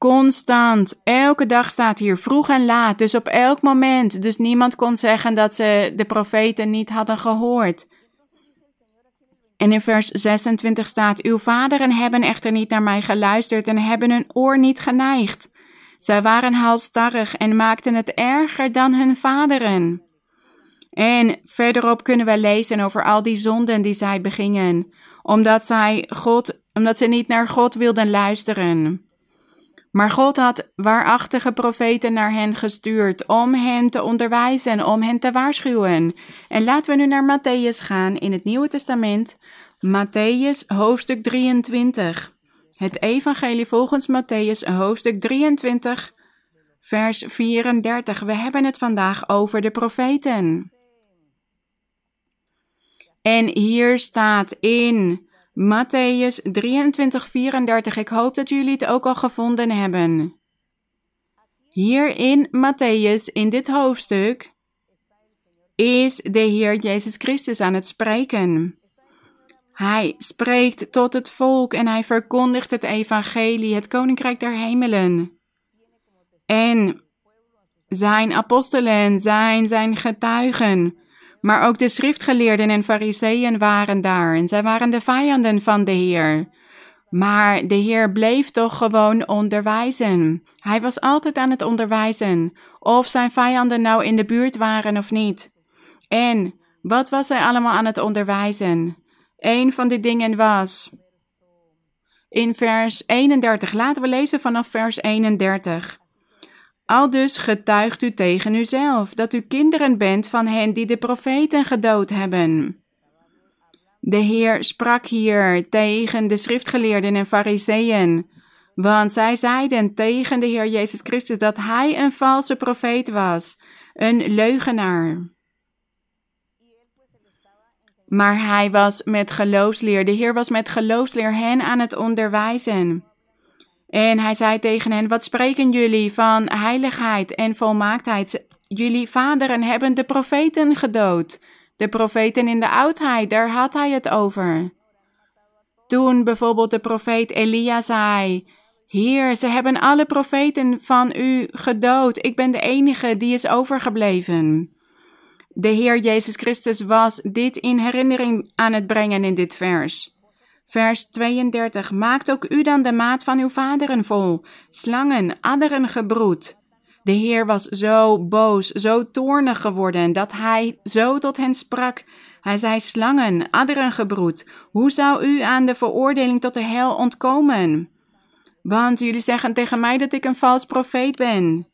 Constant, elke dag staat hier vroeg en laat, dus op elk moment. Dus niemand kon zeggen dat ze de profeten niet hadden gehoord. En in vers 26 staat: Uw vaderen hebben echter niet naar mij geluisterd en hebben hun oor niet geneigd. Zij waren halstarrig en maakten het erger dan hun vaderen. En verderop kunnen we lezen over al die zonden die zij begingen, omdat, zij God, omdat ze niet naar God wilden luisteren. Maar God had waarachtige profeten naar hen gestuurd om hen te onderwijzen, om hen te waarschuwen. En laten we nu naar Matthäus gaan in het Nieuwe Testament. Matthäus hoofdstuk 23. Het Evangelie volgens Matthäus hoofdstuk 23, vers 34. We hebben het vandaag over de profeten. En hier staat in Matthäus 23, 34. Ik hoop dat jullie het ook al gevonden hebben. Hier in Matthäus, in dit hoofdstuk, is de Heer Jezus Christus aan het spreken. Hij spreekt tot het volk en hij verkondigt het evangelie, het koninkrijk der hemelen. En zijn apostelen zijn zijn getuigen. Maar ook de schriftgeleerden en fariseeën waren daar en zij waren de vijanden van de Heer. Maar de Heer bleef toch gewoon onderwijzen. Hij was altijd aan het onderwijzen, of zijn vijanden nou in de buurt waren of niet. En wat was hij allemaal aan het onderwijzen? Een van die dingen was in vers 31. Laten we lezen vanaf vers 31. Al dus getuigt u tegen uzelf dat u kinderen bent van hen die de profeten gedood hebben. De Heer sprak hier tegen de schriftgeleerden en fariseeën, want zij zeiden tegen de Heer Jezus Christus dat hij een valse profeet was, een leugenaar. Maar hij was met geloofsleer, de Heer was met geloofsleer hen aan het onderwijzen. En hij zei tegen hen: Wat spreken jullie van heiligheid en volmaaktheid? Jullie vaderen hebben de profeten gedood. De profeten in de oudheid, daar had hij het over. Toen bijvoorbeeld de profeet Elia zei: Heer, ze hebben alle profeten van u gedood. Ik ben de enige die is overgebleven. De Heer Jezus Christus was dit in herinnering aan het brengen in dit vers. Vers 32. Maakt ook u dan de maat van uw vaderen vol, slangen, adderen gebroed. De Heer was zo boos, zo toornig geworden, dat hij zo tot hen sprak. Hij zei: Slangen, adderengebroed, hoe zou u aan de veroordeling tot de hel ontkomen? Want jullie zeggen tegen mij dat ik een vals profeet ben.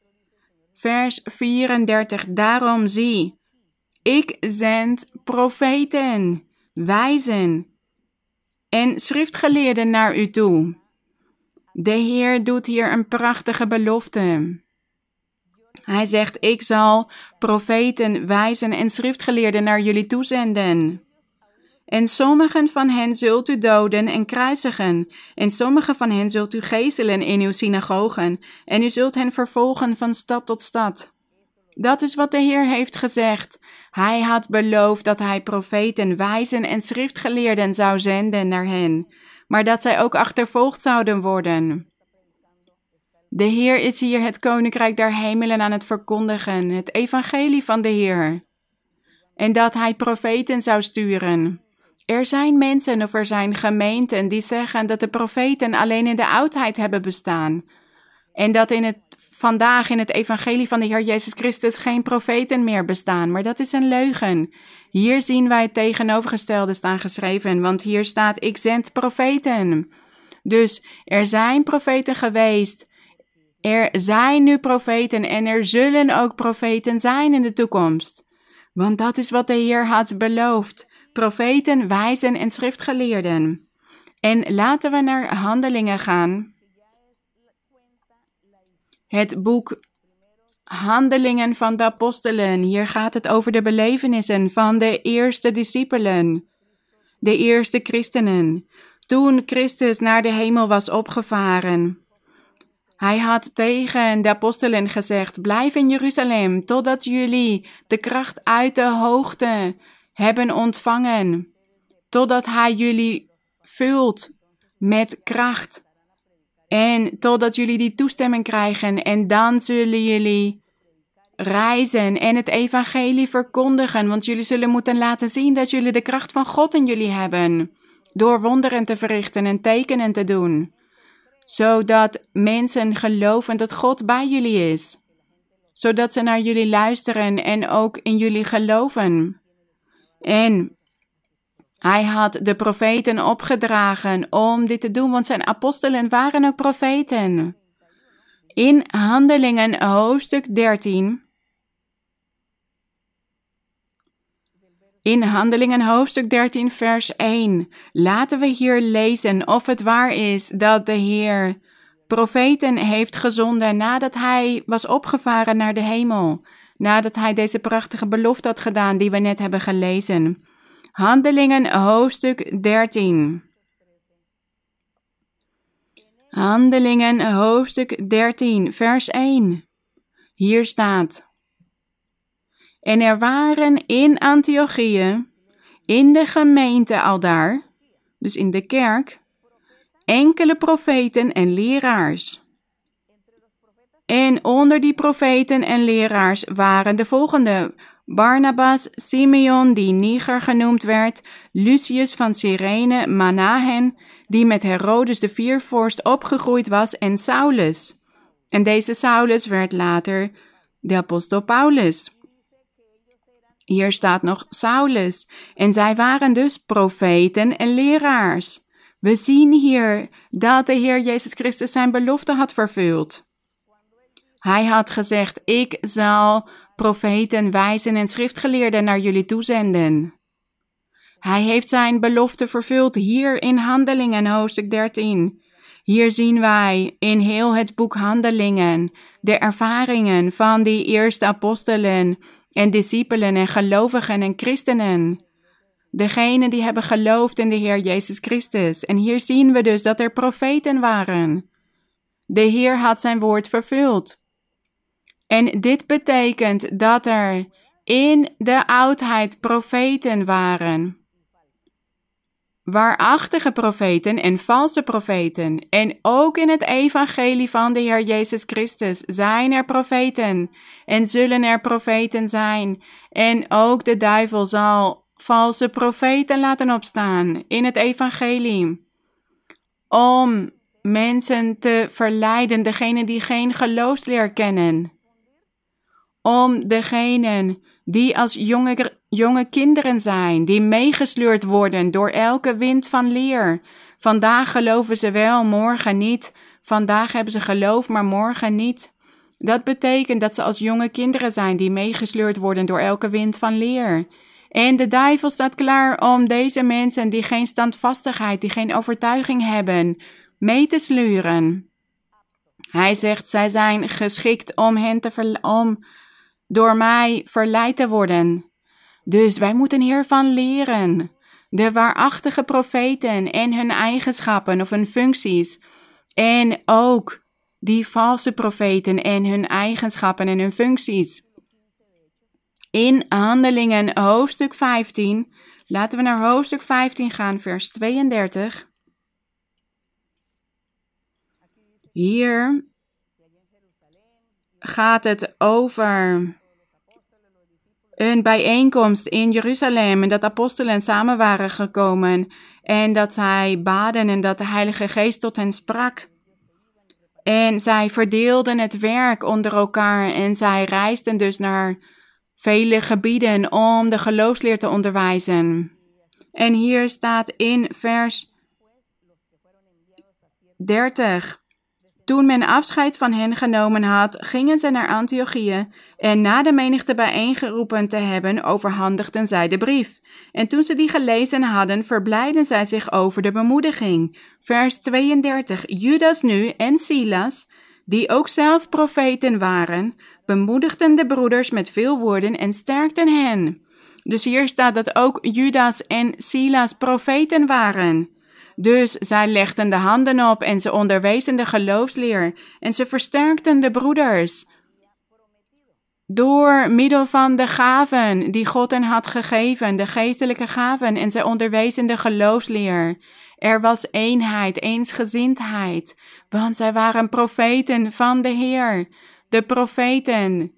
Vers 34. Daarom zie, ik zend profeten, wijzen en schriftgeleerden naar u toe. De Heer doet hier een prachtige belofte. Hij zegt: Ik zal profeten, wijzen en schriftgeleerden naar jullie toezenden. En sommigen van hen zult u doden en kruisigen, en sommigen van hen zult u gezelen in uw synagogen, en u zult hen vervolgen van stad tot stad. Dat is wat de Heer heeft gezegd. Hij had beloofd dat hij profeten, wijzen en schriftgeleerden zou zenden naar hen, maar dat zij ook achtervolgd zouden worden. De Heer is hier het koninkrijk der hemelen aan het verkondigen, het evangelie van de Heer. En dat hij profeten zou sturen. Er zijn mensen of er zijn gemeenten die zeggen dat de profeten alleen in de oudheid hebben bestaan. En dat in het, vandaag in het evangelie van de Heer Jezus Christus geen profeten meer bestaan. Maar dat is een leugen. Hier zien wij het tegenovergestelde staan geschreven, want hier staat: Ik zend profeten. Dus er zijn profeten geweest. Er zijn nu profeten en er zullen ook profeten zijn in de toekomst. Want dat is wat de Heer had beloofd profeten, wijzen en schriftgeleerden. En laten we naar handelingen gaan. Het boek Handelingen van de Apostelen. Hier gaat het over de belevenissen van de eerste discipelen, de eerste christenen. Toen Christus naar de hemel was opgevaren. Hij had tegen de apostelen gezegd: Blijf in Jeruzalem totdat jullie de kracht uit de hoogte hebben ontvangen, totdat Hij jullie vult met kracht. En totdat jullie die toestemming krijgen, en dan zullen jullie reizen en het evangelie verkondigen, want jullie zullen moeten laten zien dat jullie de kracht van God in jullie hebben, door wonderen te verrichten en tekenen te doen, zodat mensen geloven dat God bij jullie is, zodat ze naar jullie luisteren en ook in jullie geloven. En hij had de profeten opgedragen om dit te doen, want zijn apostelen waren ook profeten. In Handelingen hoofdstuk 13. In Handelingen hoofdstuk 13, vers 1. Laten we hier lezen of het waar is dat de Heer profeten heeft gezonden nadat hij was opgevaren naar de hemel nadat hij deze prachtige belofte had gedaan die we net hebben gelezen. Handelingen hoofdstuk 13. Handelingen hoofdstuk 13, vers 1. Hier staat: En er waren in Antiochië, in de gemeente aldaar, dus in de kerk, enkele profeten en leraars. En onder die profeten en leraars waren de volgende: Barnabas, Simeon, die Niger genoemd werd, Lucius van Cyrene, Manahen, die met Herodes de viervorst opgegroeid was, en Saulus. En deze Saulus werd later de apostel Paulus. Hier staat nog Saulus, en zij waren dus profeten en leraars. We zien hier dat de Heer Jezus Christus zijn belofte had vervuld. Hij had gezegd: Ik zal profeten, wijzen en schriftgeleerden naar jullie toezenden. Hij heeft zijn belofte vervuld hier in Handelingen, hoofdstuk 13. Hier zien wij in heel het boek Handelingen de ervaringen van die eerste apostelen en discipelen en gelovigen en christenen. Degenen die hebben geloofd in de Heer Jezus Christus. En hier zien we dus dat er profeten waren. De Heer had zijn woord vervuld. En dit betekent dat er in de oudheid profeten waren. Waarachtige profeten en valse profeten. En ook in het evangelie van de Heer Jezus Christus zijn er profeten en zullen er profeten zijn. En ook de duivel zal valse profeten laten opstaan in het evangelie. Om mensen te verleiden, degene die geen geloofsleer kennen om degenen die als jonge, jonge kinderen zijn, die meegesleurd worden door elke wind van leer. Vandaag geloven ze wel, morgen niet. Vandaag hebben ze geloof, maar morgen niet. Dat betekent dat ze als jonge kinderen zijn die meegesleurd worden door elke wind van leer. En de duivel staat klaar om deze mensen die geen standvastigheid, die geen overtuiging hebben, mee te sleuren. Hij zegt, zij zijn geschikt om hen te om door mij verleid te worden. Dus wij moeten hiervan leren. De waarachtige profeten en hun eigenschappen of hun functies. En ook die valse profeten en hun eigenschappen en hun functies. In Handelingen hoofdstuk 15, laten we naar hoofdstuk 15 gaan, vers 32. Hier gaat het over een bijeenkomst in Jeruzalem en dat apostelen samen waren gekomen en dat zij baden en dat de Heilige Geest tot hen sprak. En zij verdeelden het werk onder elkaar en zij reisden dus naar vele gebieden om de geloofsleer te onderwijzen. En hier staat in vers 30. Toen men afscheid van hen genomen had, gingen ze naar Antiochië en na de menigte bijeengeroepen te hebben, overhandigden zij de brief. En toen ze die gelezen hadden, verblijden zij zich over de bemoediging. Vers 32. Judas nu en Silas, die ook zelf profeten waren, bemoedigden de broeders met veel woorden en sterkten hen. Dus hier staat dat ook Judas en Silas profeten waren. Dus zij legden de handen op en ze onderwezen de geloofsleer en ze versterkten de broeders. Door middel van de gaven die God hen had gegeven, de geestelijke gaven, en zij onderwezen de geloofsleer. Er was eenheid, eensgezindheid, want zij waren profeten van de Heer. De profeten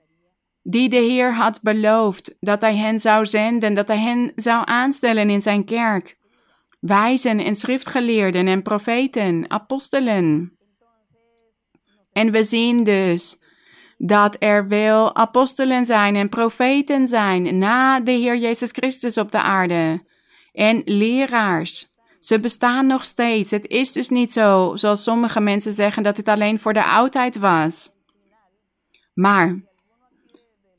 die de Heer had beloofd dat hij hen zou zenden, dat hij hen zou aanstellen in zijn kerk wijzen en schriftgeleerden en profeten, apostelen. En we zien dus dat er wel apostelen zijn en profeten zijn na de Heer Jezus Christus op de aarde. En leraars. Ze bestaan nog steeds. Het is dus niet zo, zoals sommige mensen zeggen, dat het alleen voor de oudheid was. Maar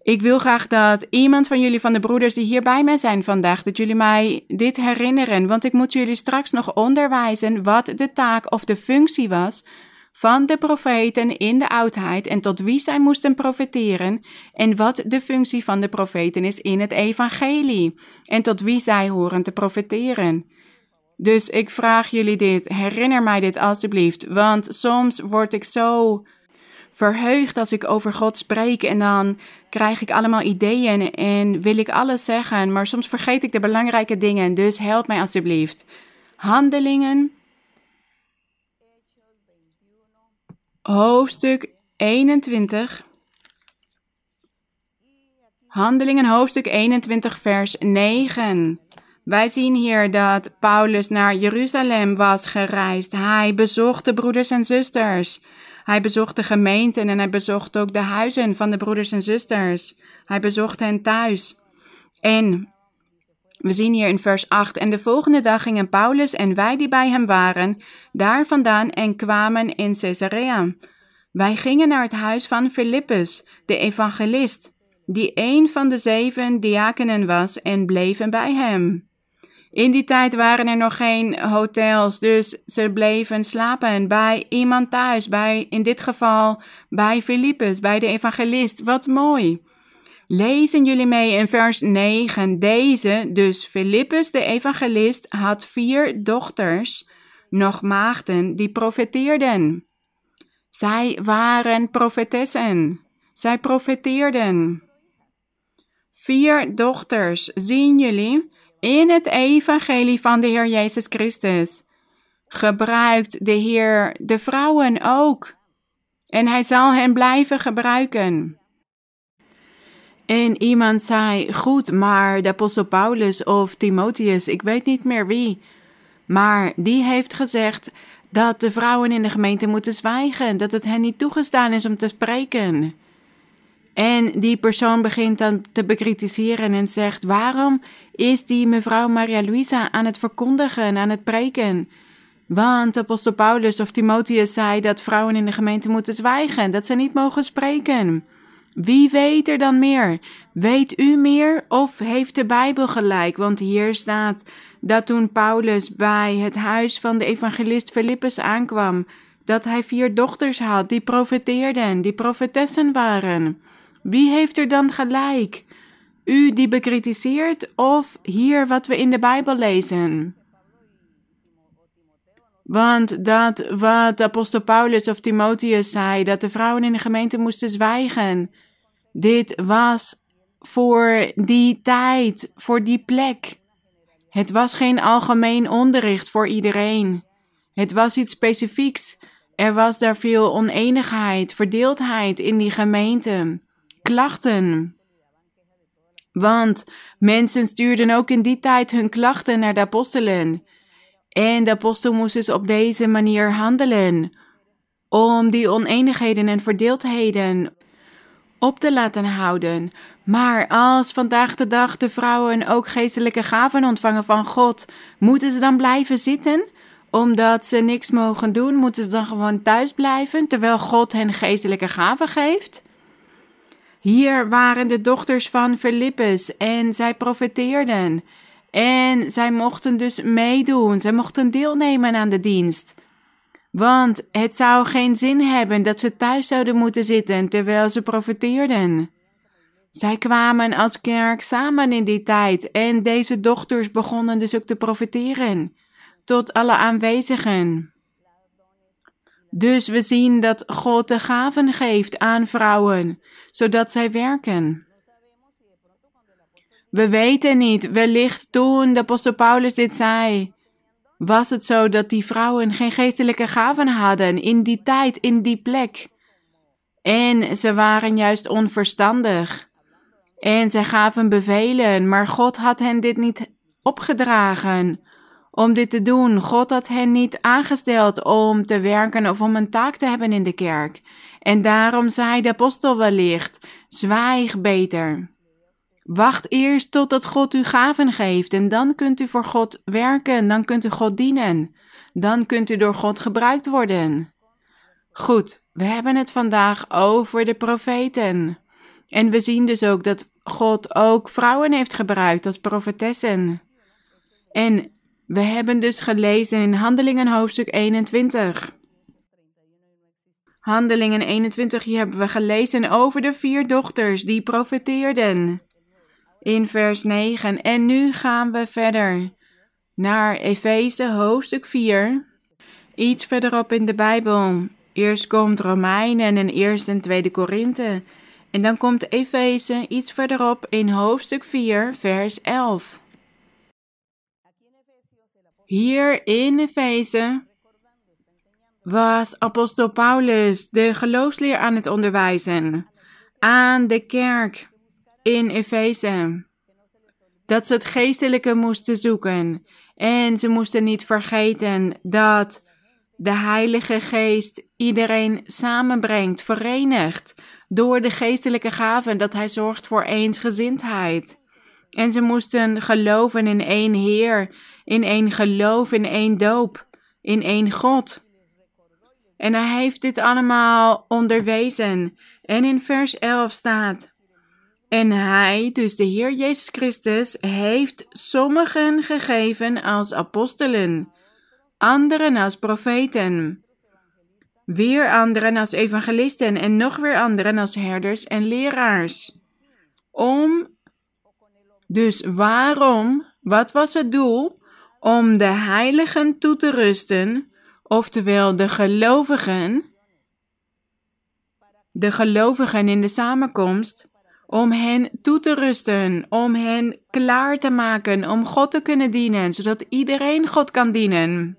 ik wil graag dat iemand van jullie, van de broeders die hier bij mij zijn vandaag, dat jullie mij dit herinneren, want ik moet jullie straks nog onderwijzen wat de taak of de functie was van de profeten in de oudheid en tot wie zij moesten profeteren en wat de functie van de profeten is in het evangelie en tot wie zij horen te profeteren. Dus ik vraag jullie dit, herinner mij dit alstublieft, want soms word ik zo verheugd als ik over God spreek en dan krijg ik allemaal ideeën en wil ik alles zeggen, maar soms vergeet ik de belangrijke dingen, dus help mij alsjeblieft. Handelingen, hoofdstuk 21. Handelingen, hoofdstuk 21, vers 9. Wij zien hier dat Paulus naar Jeruzalem was gereisd. Hij bezocht de broeders en zusters. Hij bezocht de gemeenten en hij bezocht ook de huizen van de broeders en zusters. Hij bezocht hen thuis. En we zien hier in vers 8: En de volgende dag gingen Paulus en wij die bij hem waren, daar vandaan en kwamen in Caesarea. Wij gingen naar het huis van Filippus, de evangelist, die een van de zeven diakenen was, en bleven bij hem. In die tijd waren er nog geen hotels, dus ze bleven slapen bij iemand thuis, bij in dit geval bij Filippus, bij de evangelist. Wat mooi. Lezen jullie mee in vers 9. Deze, dus Filippus de evangelist, had vier dochters, nog maagden, die profeteerden. Zij waren profetessen. Zij profeteerden. Vier dochters, zien jullie? In het evangelie van de Heer Jezus Christus gebruikt de Heer de vrouwen ook. En hij zal hen blijven gebruiken. En iemand zei: Goed, maar de apostel Paulus of Timotheus, ik weet niet meer wie. Maar die heeft gezegd dat de vrouwen in de gemeente moeten zwijgen, dat het hen niet toegestaan is om te spreken. En die persoon begint dan te bekritiseren en zegt: Waarom is die mevrouw Maria Luisa aan het verkondigen, aan het preken? Want apostel Paulus of Timotheus zei dat vrouwen in de gemeente moeten zwijgen, dat ze niet mogen spreken. Wie weet er dan meer? Weet u meer of heeft de Bijbel gelijk? Want hier staat dat toen Paulus bij het huis van de evangelist Philippus aankwam, dat hij vier dochters had die profeteerden, die profetessen waren. Wie heeft er dan gelijk? U die bekritiseert of hier wat we in de Bijbel lezen? Want dat wat apostel Paulus of Timotheus zei, dat de vrouwen in de gemeente moesten zwijgen, dit was voor die tijd, voor die plek. Het was geen algemeen onderricht voor iedereen. Het was iets specifieks. Er was daar veel oneenigheid, verdeeldheid in die gemeente, klachten. Want mensen stuurden ook in die tijd hun klachten naar de apostelen. En de apostel moest dus op deze manier handelen, om die oneenigheden en verdeeldheden op te laten houden. Maar als vandaag de dag de vrouwen ook geestelijke gaven ontvangen van God, moeten ze dan blijven zitten? Omdat ze niks mogen doen, moeten ze dan gewoon thuis blijven terwijl God hen geestelijke gaven geeft? Hier waren de dochters van Filippus en zij profeteerden. En zij mochten dus meedoen, zij mochten deelnemen aan de dienst. Want het zou geen zin hebben dat ze thuis zouden moeten zitten terwijl ze profeteerden. Zij kwamen als kerk samen in die tijd en deze dochters begonnen dus ook te profeteren tot alle aanwezigen. Dus we zien dat God de gaven geeft aan vrouwen, zodat zij werken. We weten niet, wellicht toen de apostel Paulus dit zei, was het zo dat die vrouwen geen geestelijke gaven hadden in die tijd, in die plek. En ze waren juist onverstandig. En ze gaven bevelen, maar God had hen dit niet opgedragen om dit te doen. God had hen niet aangesteld om te werken of om een taak te hebben in de kerk. En daarom zei de apostel wellicht: zwijg beter. Wacht eerst totdat God u gaven geeft en dan kunt u voor God werken, dan kunt u God dienen. Dan kunt u door God gebruikt worden. Goed, we hebben het vandaag over de profeten. En we zien dus ook dat God ook vrouwen heeft gebruikt als profetessen. En we hebben dus gelezen in Handelingen hoofdstuk 21. Handelingen 21, hier hebben we gelezen over de vier dochters die profeteerden in vers 9. En nu gaan we verder naar Efeze hoofdstuk 4. Iets verderop in de Bijbel. Eerst komt Romeinen en eerst en tweede Korinthe. En dan komt Efeze iets verderop in hoofdstuk 4, vers 11. Hier in Efeze was apostel Paulus de geloofsleer aan het onderwijzen aan de kerk in Efeze. Dat ze het geestelijke moesten zoeken. En ze moesten niet vergeten dat de Heilige Geest iedereen samenbrengt, verenigt door de geestelijke gaven, dat Hij zorgt voor eensgezindheid. En ze moesten geloven in één Heer, in één geloof, in één doop, in één God. En hij heeft dit allemaal onderwezen. En in vers 11 staat: en hij, dus de Heer Jezus Christus, heeft sommigen gegeven als apostelen, anderen als profeten, weer anderen als evangelisten en nog weer anderen als herders en leraars. Om, dus waarom, wat was het doel? Om de heiligen toe te rusten, oftewel de gelovigen, de gelovigen in de samenkomst, om hen toe te rusten, om hen klaar te maken om God te kunnen dienen, zodat iedereen God kan dienen.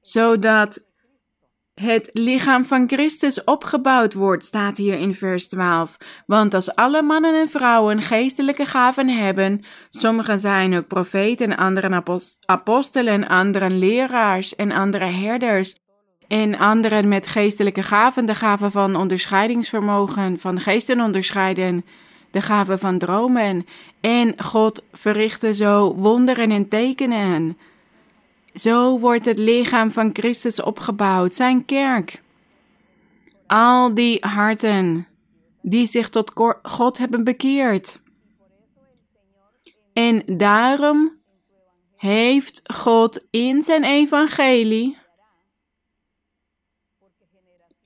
Zodat het lichaam van Christus opgebouwd wordt, staat hier in vers 12. Want als alle mannen en vrouwen geestelijke gaven hebben, sommigen zijn ook profeten, anderen apostelen, anderen leraars en andere herders, En anderen met geestelijke gaven, de gaven van onderscheidingsvermogen, van geesten onderscheiden, de gaven van dromen. En God verrichtte zo wonderen en tekenen. Zo wordt het lichaam van Christus opgebouwd, zijn kerk. Al die harten die zich tot God hebben bekeerd. En daarom heeft God in zijn evangelie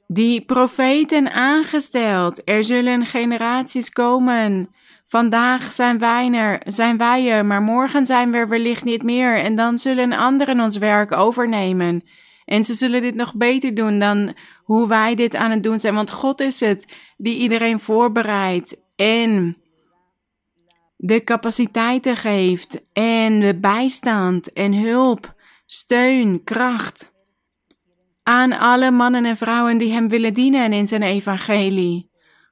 die profeten aangesteld. Er zullen generaties komen. Vandaag zijn wij er, zijn wij er, maar morgen zijn we er wellicht niet meer. En dan zullen anderen ons werk overnemen. En ze zullen dit nog beter doen dan hoe wij dit aan het doen zijn. Want God is het die iedereen voorbereidt en de capaciteiten geeft en de bijstand en hulp, steun, kracht aan alle mannen en vrouwen die hem willen dienen in zijn evangelie.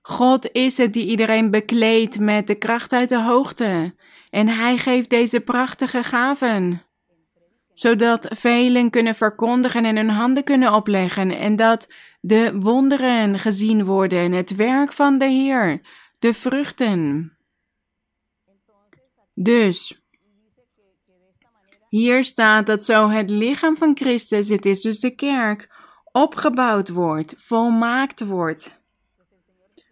God is het die iedereen bekleedt met de kracht uit de hoogte en hij geeft deze prachtige gaven zodat velen kunnen verkondigen en hun handen kunnen opleggen en dat de wonderen gezien worden, het werk van de Heer, de vruchten. Dus, hier staat dat zo het lichaam van Christus, het is dus de kerk, opgebouwd wordt, volmaakt wordt.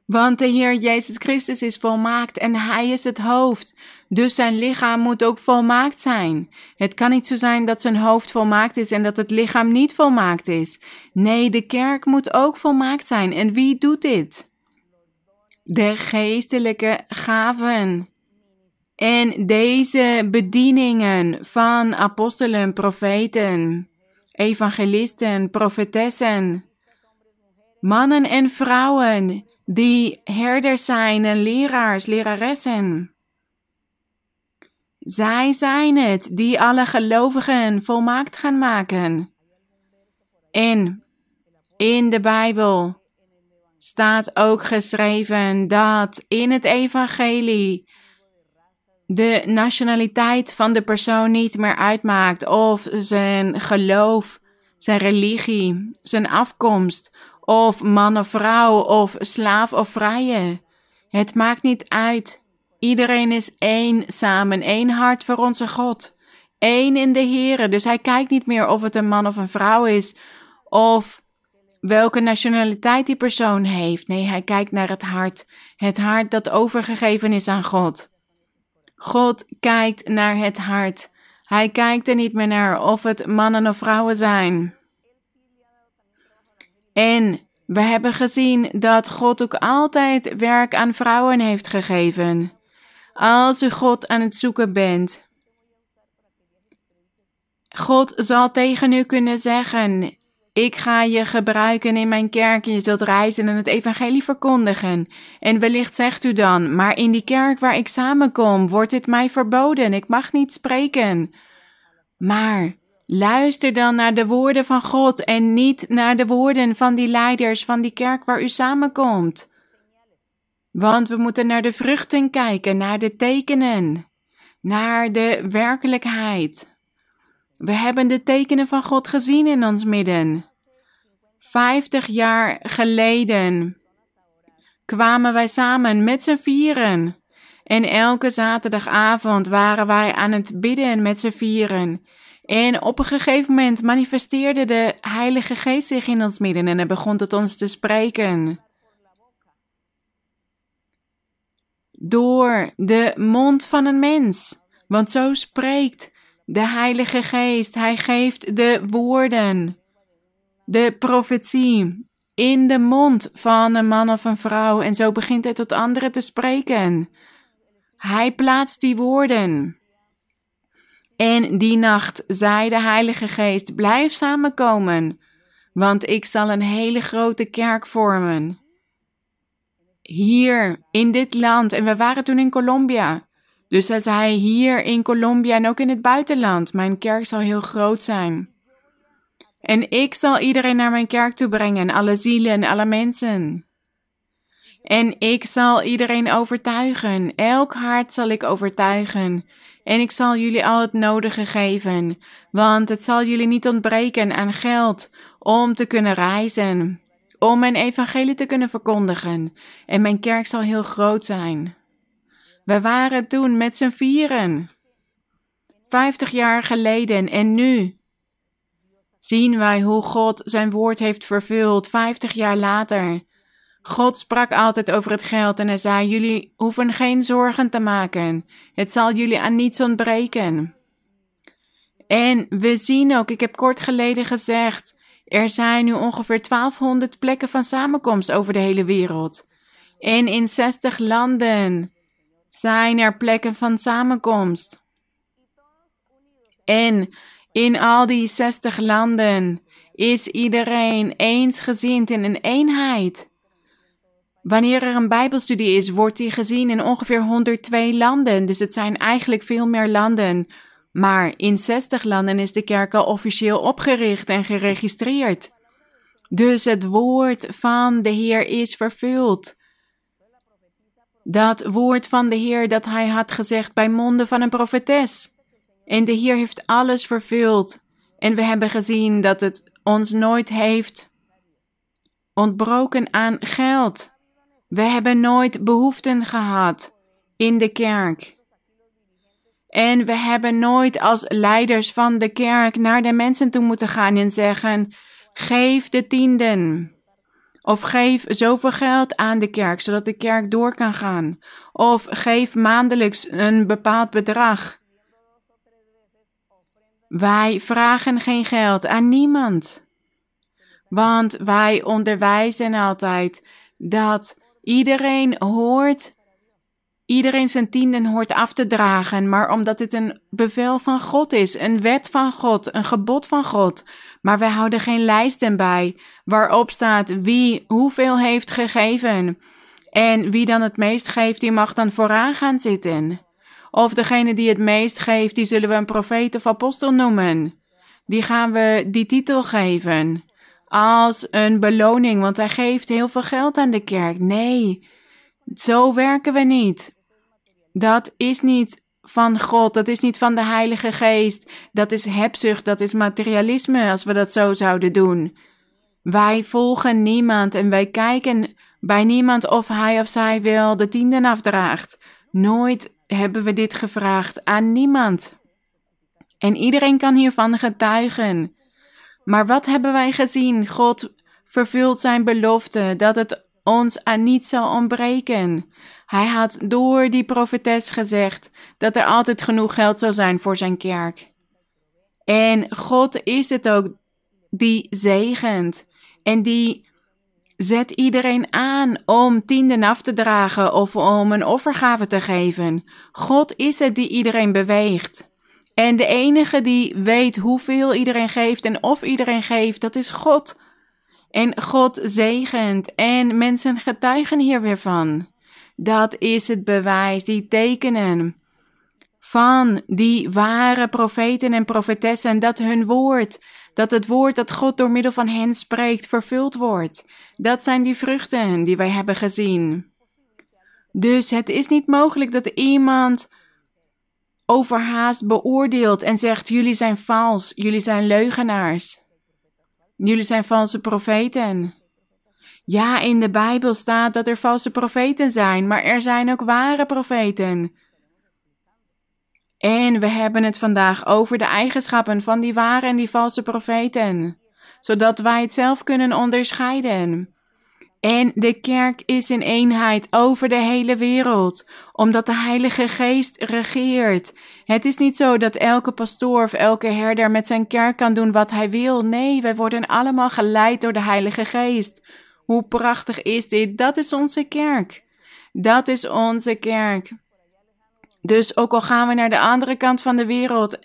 Want de Heer Jezus Christus is volmaakt en Hij is het hoofd. Dus zijn lichaam moet ook volmaakt zijn. Het kan niet zo zijn dat zijn hoofd volmaakt is en dat het lichaam niet volmaakt is. Nee, de kerk moet ook volmaakt zijn. En wie doet dit? De geestelijke gaven. En deze bedieningen van apostelen, profeten, evangelisten, profetessen, mannen en vrouwen die herders zijn en leraars, leraressen. Zij zijn het die alle gelovigen volmaakt gaan maken. En in de Bijbel staat ook geschreven dat in het evangelie de nationaliteit van de persoon niet meer uitmaakt of zijn geloof, zijn religie, zijn afkomst of man of vrouw of slaaf of vrije. Het maakt niet uit. Iedereen is één samen, één hart voor onze God. Eén in de Here. Dus hij kijkt niet meer of het een man of een vrouw is of welke nationaliteit die persoon heeft. Nee, hij kijkt naar het hart. Het hart dat overgegeven is aan God. God kijkt naar het hart. Hij kijkt er niet meer naar of het mannen of vrouwen zijn. En we hebben gezien dat God ook altijd werk aan vrouwen heeft gegeven. Als u God aan het zoeken bent, God zal tegen u kunnen zeggen: Ik ga je gebruiken in mijn kerk en je zult reizen en het evangelie verkondigen. En wellicht zegt u dan: Maar in die kerk waar ik samenkom, wordt dit mij verboden, ik mag niet spreken. Maar Luister dan naar de woorden van God en niet naar de woorden van die leiders van die kerk waar u samenkomt. Want we moeten naar de vruchten kijken, naar de tekenen, naar de werkelijkheid. We hebben de tekenen van God gezien in ons midden. Vijftig jaar geleden kwamen wij samen met z'n vieren. En elke zaterdagavond waren wij aan het bidden met z'n vieren. En op een gegeven moment manifesteerde de Heilige Geest zich in ons midden en hij begon tot ons te spreken. Door de mond van een mens. Want zo spreekt de Heilige Geest. Hij geeft de woorden, de profetie in de mond van een man of een vrouw. En zo begint hij tot anderen te spreken. Hij plaatst die woorden. En die nacht zei de Heilige Geest: Blijf samenkomen, want ik zal een hele grote kerk vormen. Hier in dit land, en we waren toen in Colombia. Dus hij zei: Hier in Colombia en ook in het buitenland, mijn kerk zal heel groot zijn. En ik zal iedereen naar mijn kerk toe brengen, alle zielen, alle mensen. En ik zal iedereen overtuigen, elk hart zal ik overtuigen. En ik zal jullie al het nodige geven, want het zal jullie niet ontbreken aan geld om te kunnen reizen, om mijn evangelie te kunnen verkondigen. En mijn kerk zal heel groot zijn. We waren toen met z'n vieren. Vijftig jaar geleden en nu zien wij hoe God zijn woord heeft vervuld, vijftig jaar later. God sprak altijd over het geld en hij zei: Jullie hoeven geen zorgen te maken. Het zal jullie aan niets ontbreken. En we zien ook, ik heb kort geleden gezegd, er zijn nu ongeveer 1200 plekken van samenkomst over de hele wereld. En in 60 landen zijn er plekken van samenkomst. En in al die 60 landen is iedereen eensgezind in een eenheid. Wanneer er een Bijbelstudie is, wordt die gezien in ongeveer 102 landen. Dus het zijn eigenlijk veel meer landen. Maar in 60 landen is de kerk al officieel opgericht en geregistreerd. Dus het woord van de Heer is vervuld. Dat woord van de Heer dat hij had gezegd bij monden van een profetes. En de Heer heeft alles vervuld. En we hebben gezien dat het ons nooit heeft ontbroken aan geld. We hebben nooit behoeften gehad in de kerk. En we hebben nooit als leiders van de kerk naar de mensen toe moeten gaan en zeggen: geef de tienden. Of geef zoveel geld aan de kerk, zodat de kerk door kan gaan. Of geef maandelijks een bepaald bedrag. Wij vragen geen geld aan niemand. Want wij onderwijzen altijd dat iedereen hoort, iedereen zijn tienden hoort af te dragen, maar omdat dit een bevel van God is, een wet van God, een gebod van God. Maar wij houden geen lijsten bij waarop staat wie hoeveel heeft gegeven. En wie dan het meest geeft, die mag dan vooraan gaan zitten. Of degene die het meest geeft, die zullen we een profeet of apostel noemen. Die gaan we die titel geven. Als een beloning, want hij geeft heel veel geld aan de kerk. Nee, zo werken we niet. Dat is niet van God, dat is niet van de Heilige Geest. Dat is hebzucht, dat is materialisme als we dat zo zouden doen. Wij volgen niemand en wij kijken bij niemand of hij of zij wil de tienden afdraagt. Nooit hebben we dit gevraagd aan niemand. En iedereen kan hiervan getuigen. Maar wat hebben wij gezien? God vervult zijn belofte dat het ons aan niets zal ontbreken. Hij had door die profetes gezegd dat er altijd genoeg geld zou zijn voor zijn kerk. En God is het ook die zegent en die Zet iedereen aan om tienden af te dragen of om een offergave te geven. God is het die iedereen beweegt. En de enige die weet hoeveel iedereen geeft en of iedereen geeft, dat is God. En God zegent en mensen getuigen hier weer van. Dat is het bewijs, die tekenen van die ware profeten en profetessen, dat hun woord dat het woord dat God door middel van hen spreekt vervuld wordt. Dat zijn die vruchten die wij hebben gezien. Dus het is niet mogelijk dat iemand overhaast beoordeelt en zegt: Jullie zijn vals, jullie zijn leugenaars, jullie zijn valse profeten. Ja, in de Bijbel staat dat er valse profeten zijn, maar er zijn ook ware profeten. En we hebben het vandaag over de eigenschappen van die ware en die valse profeten, zodat wij het zelf kunnen onderscheiden. En de kerk is in eenheid over de hele wereld, omdat de Heilige Geest regeert. Het is niet zo dat elke pastoor of elke herder met zijn kerk kan doen wat hij wil. Nee, wij worden allemaal geleid door de Heilige Geest. Hoe prachtig is dit? Dat is onze kerk. Dat is onze kerk. Dus ook al gaan we naar de andere kant van de wereld,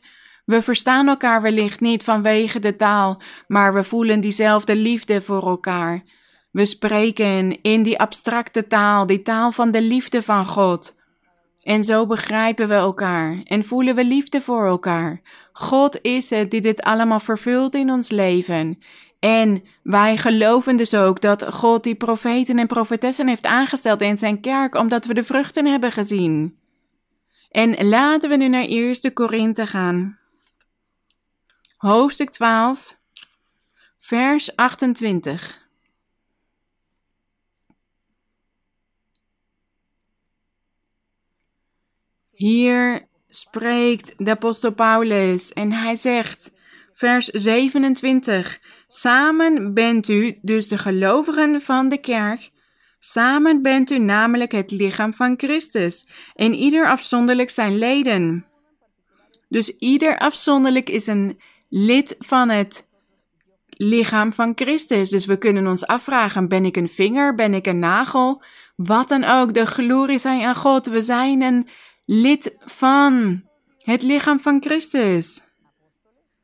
we verstaan elkaar wellicht niet vanwege de taal, maar we voelen diezelfde liefde voor elkaar. We spreken in die abstracte taal, die taal van de liefde van God. En zo begrijpen we elkaar en voelen we liefde voor elkaar. God is het die dit allemaal vervult in ons leven. En wij geloven dus ook dat God die profeten en profetessen heeft aangesteld in zijn kerk, omdat we de vruchten hebben gezien. En laten we nu naar 1 Korinthe gaan. Hoofdstuk 12, Vers 28. Hier spreekt de apostel Paulus en hij zegt, vers 27, Samen bent u, dus de gelovigen van de kerk, samen bent u namelijk het lichaam van Christus en ieder afzonderlijk zijn leden. Dus ieder afzonderlijk is een lid van het lichaam van Christus. Dus we kunnen ons afvragen: ben ik een vinger? Ben ik een nagel? Wat dan ook, de glorie zijn aan God. We zijn een lid van het lichaam van Christus.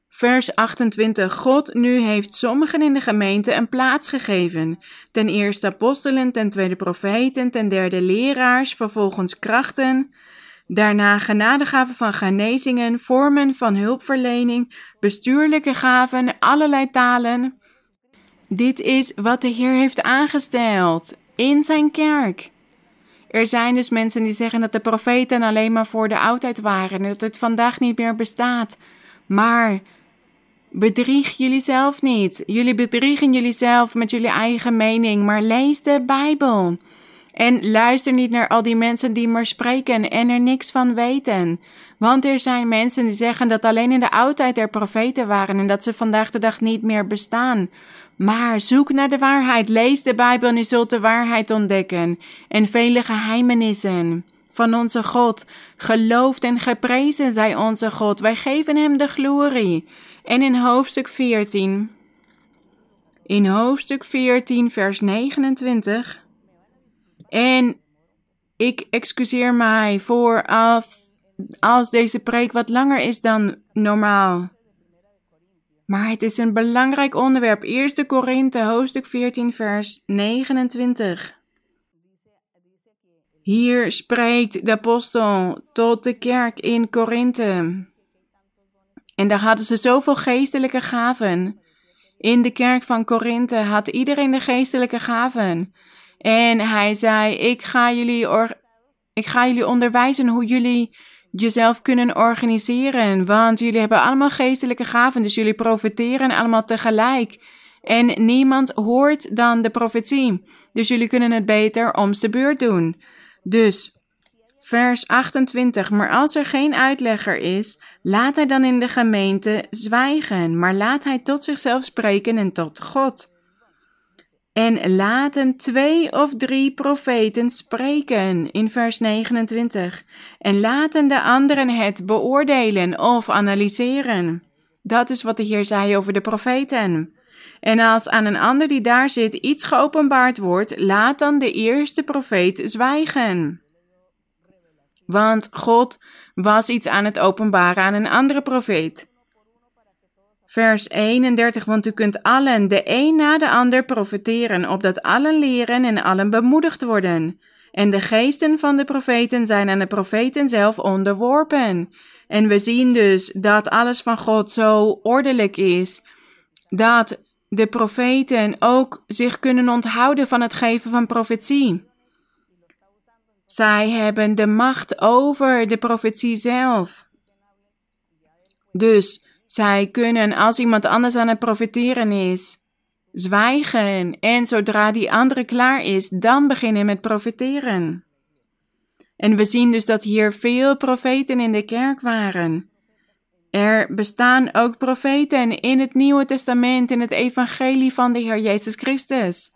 Vers 28. God nu heeft sommigen in de gemeente een plaats gegeven. Ten eerste apostelen, ten tweede profeten, ten derde leraars, vervolgens krachten. Daarna genadegaven van genezingen, vormen van hulpverlening, bestuurlijke gaven, allerlei talen. Dit is wat de Heer heeft aangesteld in zijn kerk. Er zijn dus mensen die zeggen dat de profeten alleen maar voor de oudheid waren en dat het vandaag niet meer bestaat. Maar bedrieg jullie zelf niet. Jullie bedriegen jullie zelf met jullie eigen mening, maar lees de Bijbel. En luister niet naar al die mensen die maar spreken en er niks van weten. Want er zijn mensen die zeggen dat alleen in de oudheid er profeten waren en dat ze vandaag de dag niet meer bestaan. Maar zoek naar de waarheid, lees de Bijbel en je zult de waarheid ontdekken. En vele geheimenissen van onze God. Geloofd en geprezen zij onze God. Wij geven hem de glorie. En in hoofdstuk 14, in hoofdstuk 14, vers 29. En ik excuseer mij voor als deze preek wat langer is dan normaal. Maar het is een belangrijk onderwerp. Eerste Korinthe, hoofdstuk 14, vers 29. Hier spreekt de apostel tot de kerk in Korinthe. En daar hadden ze zoveel geestelijke gaven. In de kerk van Korinthe had iedereen de geestelijke gaven. En hij zei: Ik ga jullie, ik ga jullie onderwijzen hoe jullie jezelf kunnen organiseren. Want jullie hebben allemaal geestelijke gaven, dus jullie profiteren allemaal tegelijk. En niemand hoort dan de profetie. Dus jullie kunnen het beter om de beurt doen. Dus, vers 28. Maar als er geen uitlegger is, laat hij dan in de gemeente zwijgen. Maar laat hij tot zichzelf spreken en tot God. En laten twee of drie profeten spreken in vers 29. En laten de anderen het beoordelen of analyseren. Dat is wat de Heer zei over de profeten. En als aan een ander die daar zit iets geopenbaard wordt, laat dan de eerste profeet zwijgen. Want God was iets aan het openbaren aan een andere profeet. Vers 31, want u kunt allen de een na de ander profeteren, opdat allen leren en allen bemoedigd worden. En de geesten van de profeten zijn aan de profeten zelf onderworpen. En we zien dus dat alles van God zo ordelijk is, dat de profeten ook zich kunnen onthouden van het geven van profetie. Zij hebben de macht over de profetie zelf. Dus zij kunnen, als iemand anders aan het profiteren is, zwijgen en zodra die andere klaar is, dan beginnen met profiteren. En we zien dus dat hier veel profeten in de kerk waren. Er bestaan ook profeten in het Nieuwe Testament, in het Evangelie van de Heer Jezus Christus.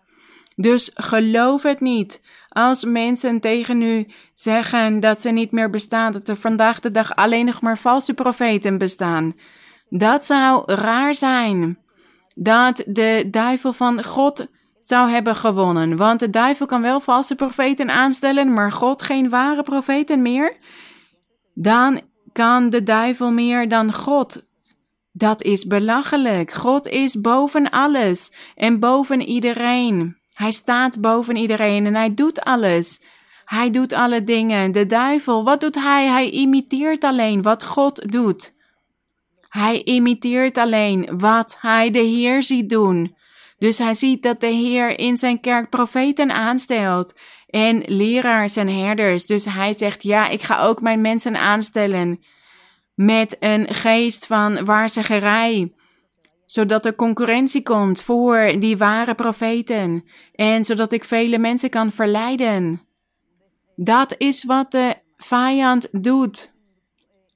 Dus geloof het niet als mensen tegen u zeggen dat ze niet meer bestaan, dat er vandaag de dag alleen nog maar valse profeten bestaan. Dat zou raar zijn. Dat de duivel van God zou hebben gewonnen. Want de duivel kan wel valse profeten aanstellen, maar God geen ware profeten meer. Dan kan de duivel meer dan God. Dat is belachelijk. God is boven alles en boven iedereen. Hij staat boven iedereen en hij doet alles. Hij doet alle dingen. De duivel, wat doet hij? Hij imiteert alleen wat God doet. Hij imiteert alleen wat hij de Heer ziet doen. Dus hij ziet dat de Heer in zijn kerk profeten aanstelt en leraars en herders. Dus hij zegt: Ja, ik ga ook mijn mensen aanstellen met een geest van waarzeggerij zodat er concurrentie komt voor die ware profeten en zodat ik vele mensen kan verleiden. Dat is wat de vijand doet.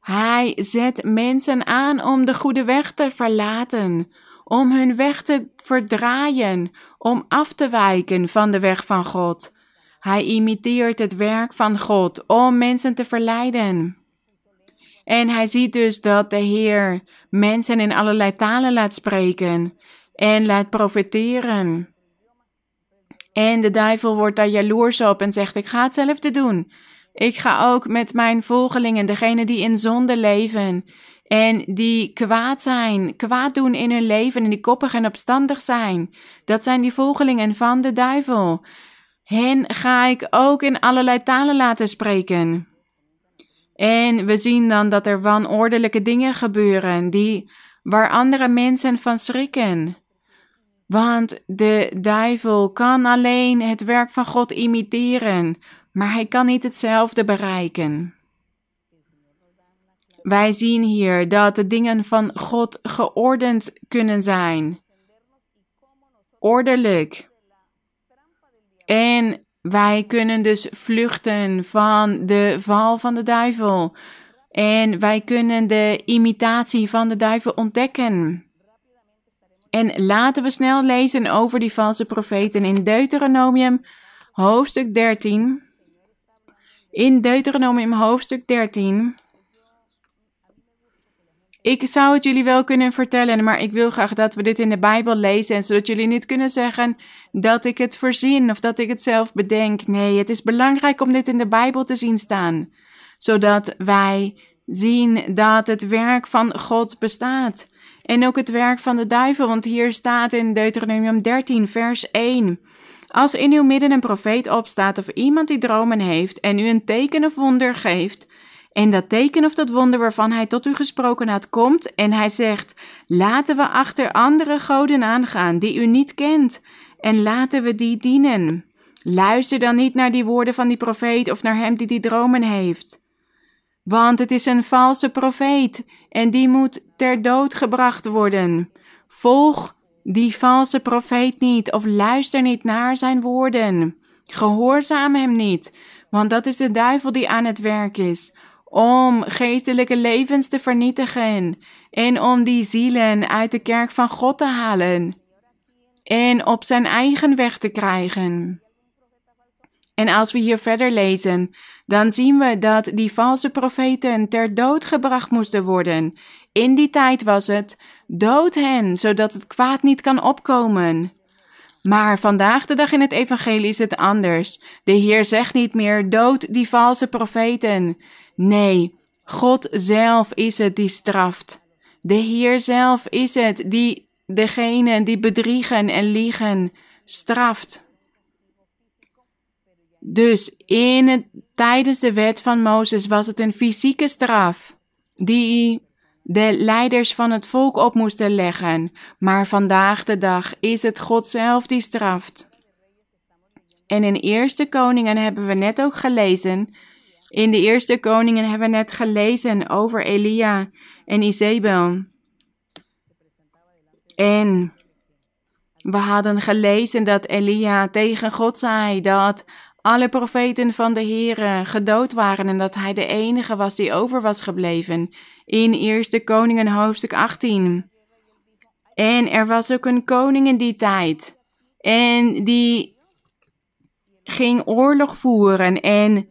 Hij zet mensen aan om de goede weg te verlaten, om hun weg te verdraaien, om af te wijken van de weg van God. Hij imiteert het werk van God om mensen te verleiden. En hij ziet dus dat de Heer mensen in allerlei talen laat spreken en laat profeteren. En de duivel wordt daar jaloers op en zegt: Ik ga hetzelfde doen. Ik ga ook met mijn volgelingen, degenen die in zonde leven en die kwaad zijn, kwaad doen in hun leven en die koppig en opstandig zijn. Dat zijn die volgelingen van de duivel. Hen ga ik ook in allerlei talen laten spreken. En we zien dan dat er wanordelijke dingen gebeuren die waar andere mensen van schrikken. Want de duivel kan alleen het werk van God imiteren, maar hij kan niet hetzelfde bereiken. Wij zien hier dat de dingen van God geordend kunnen zijn. Ordelijk. En wij kunnen dus vluchten van de val van de duivel. En wij kunnen de imitatie van de duivel ontdekken. En laten we snel lezen over die valse profeten in Deuteronomium hoofdstuk 13. In Deuteronomium hoofdstuk 13 ik zou het jullie wel kunnen vertellen, maar ik wil graag dat we dit in de Bijbel lezen. En zodat jullie niet kunnen zeggen dat ik het voorzien of dat ik het zelf bedenk. Nee, het is belangrijk om dit in de Bijbel te zien staan. Zodat wij zien dat het werk van God bestaat. En ook het werk van de duivel, want hier staat in Deuteronomium 13, vers 1. Als in uw midden een profeet opstaat of iemand die dromen heeft en u een teken of wonder geeft, en dat teken of dat wonder waarvan hij tot u gesproken had komt en hij zegt: Laten we achter andere goden aangaan die u niet kent en laten we die dienen. Luister dan niet naar die woorden van die profeet of naar hem die die dromen heeft. Want het is een valse profeet en die moet ter dood gebracht worden. Volg die valse profeet niet of luister niet naar zijn woorden. Gehoorzaam hem niet, want dat is de duivel die aan het werk is om geestelijke levens te vernietigen en om die zielen uit de kerk van God te halen en op zijn eigen weg te krijgen. En als we hier verder lezen, dan zien we dat die valse profeten ter dood gebracht moesten worden. In die tijd was het dood hen, zodat het kwaad niet kan opkomen. Maar vandaag de dag in het evangelie is het anders. De Heer zegt niet meer dood die valse profeten. Nee, God zelf is het die straft. De Heer zelf is het die degene die bedriegen en liegen straft. Dus in het, tijdens de wet van Mozes was het een fysieke straf die de leiders van het volk op moesten leggen, maar vandaag de dag is het God zelf die straft. En in Eerste Koningen hebben we net ook gelezen in de eerste koningen hebben we net gelezen over Elia en Isabel. En we hadden gelezen dat Elia tegen God zei dat alle profeten van de Heere gedood waren en dat hij de enige was die over was gebleven. In Eerste Koningen hoofdstuk 18. En er was ook een koning in die tijd. En die ging oorlog voeren en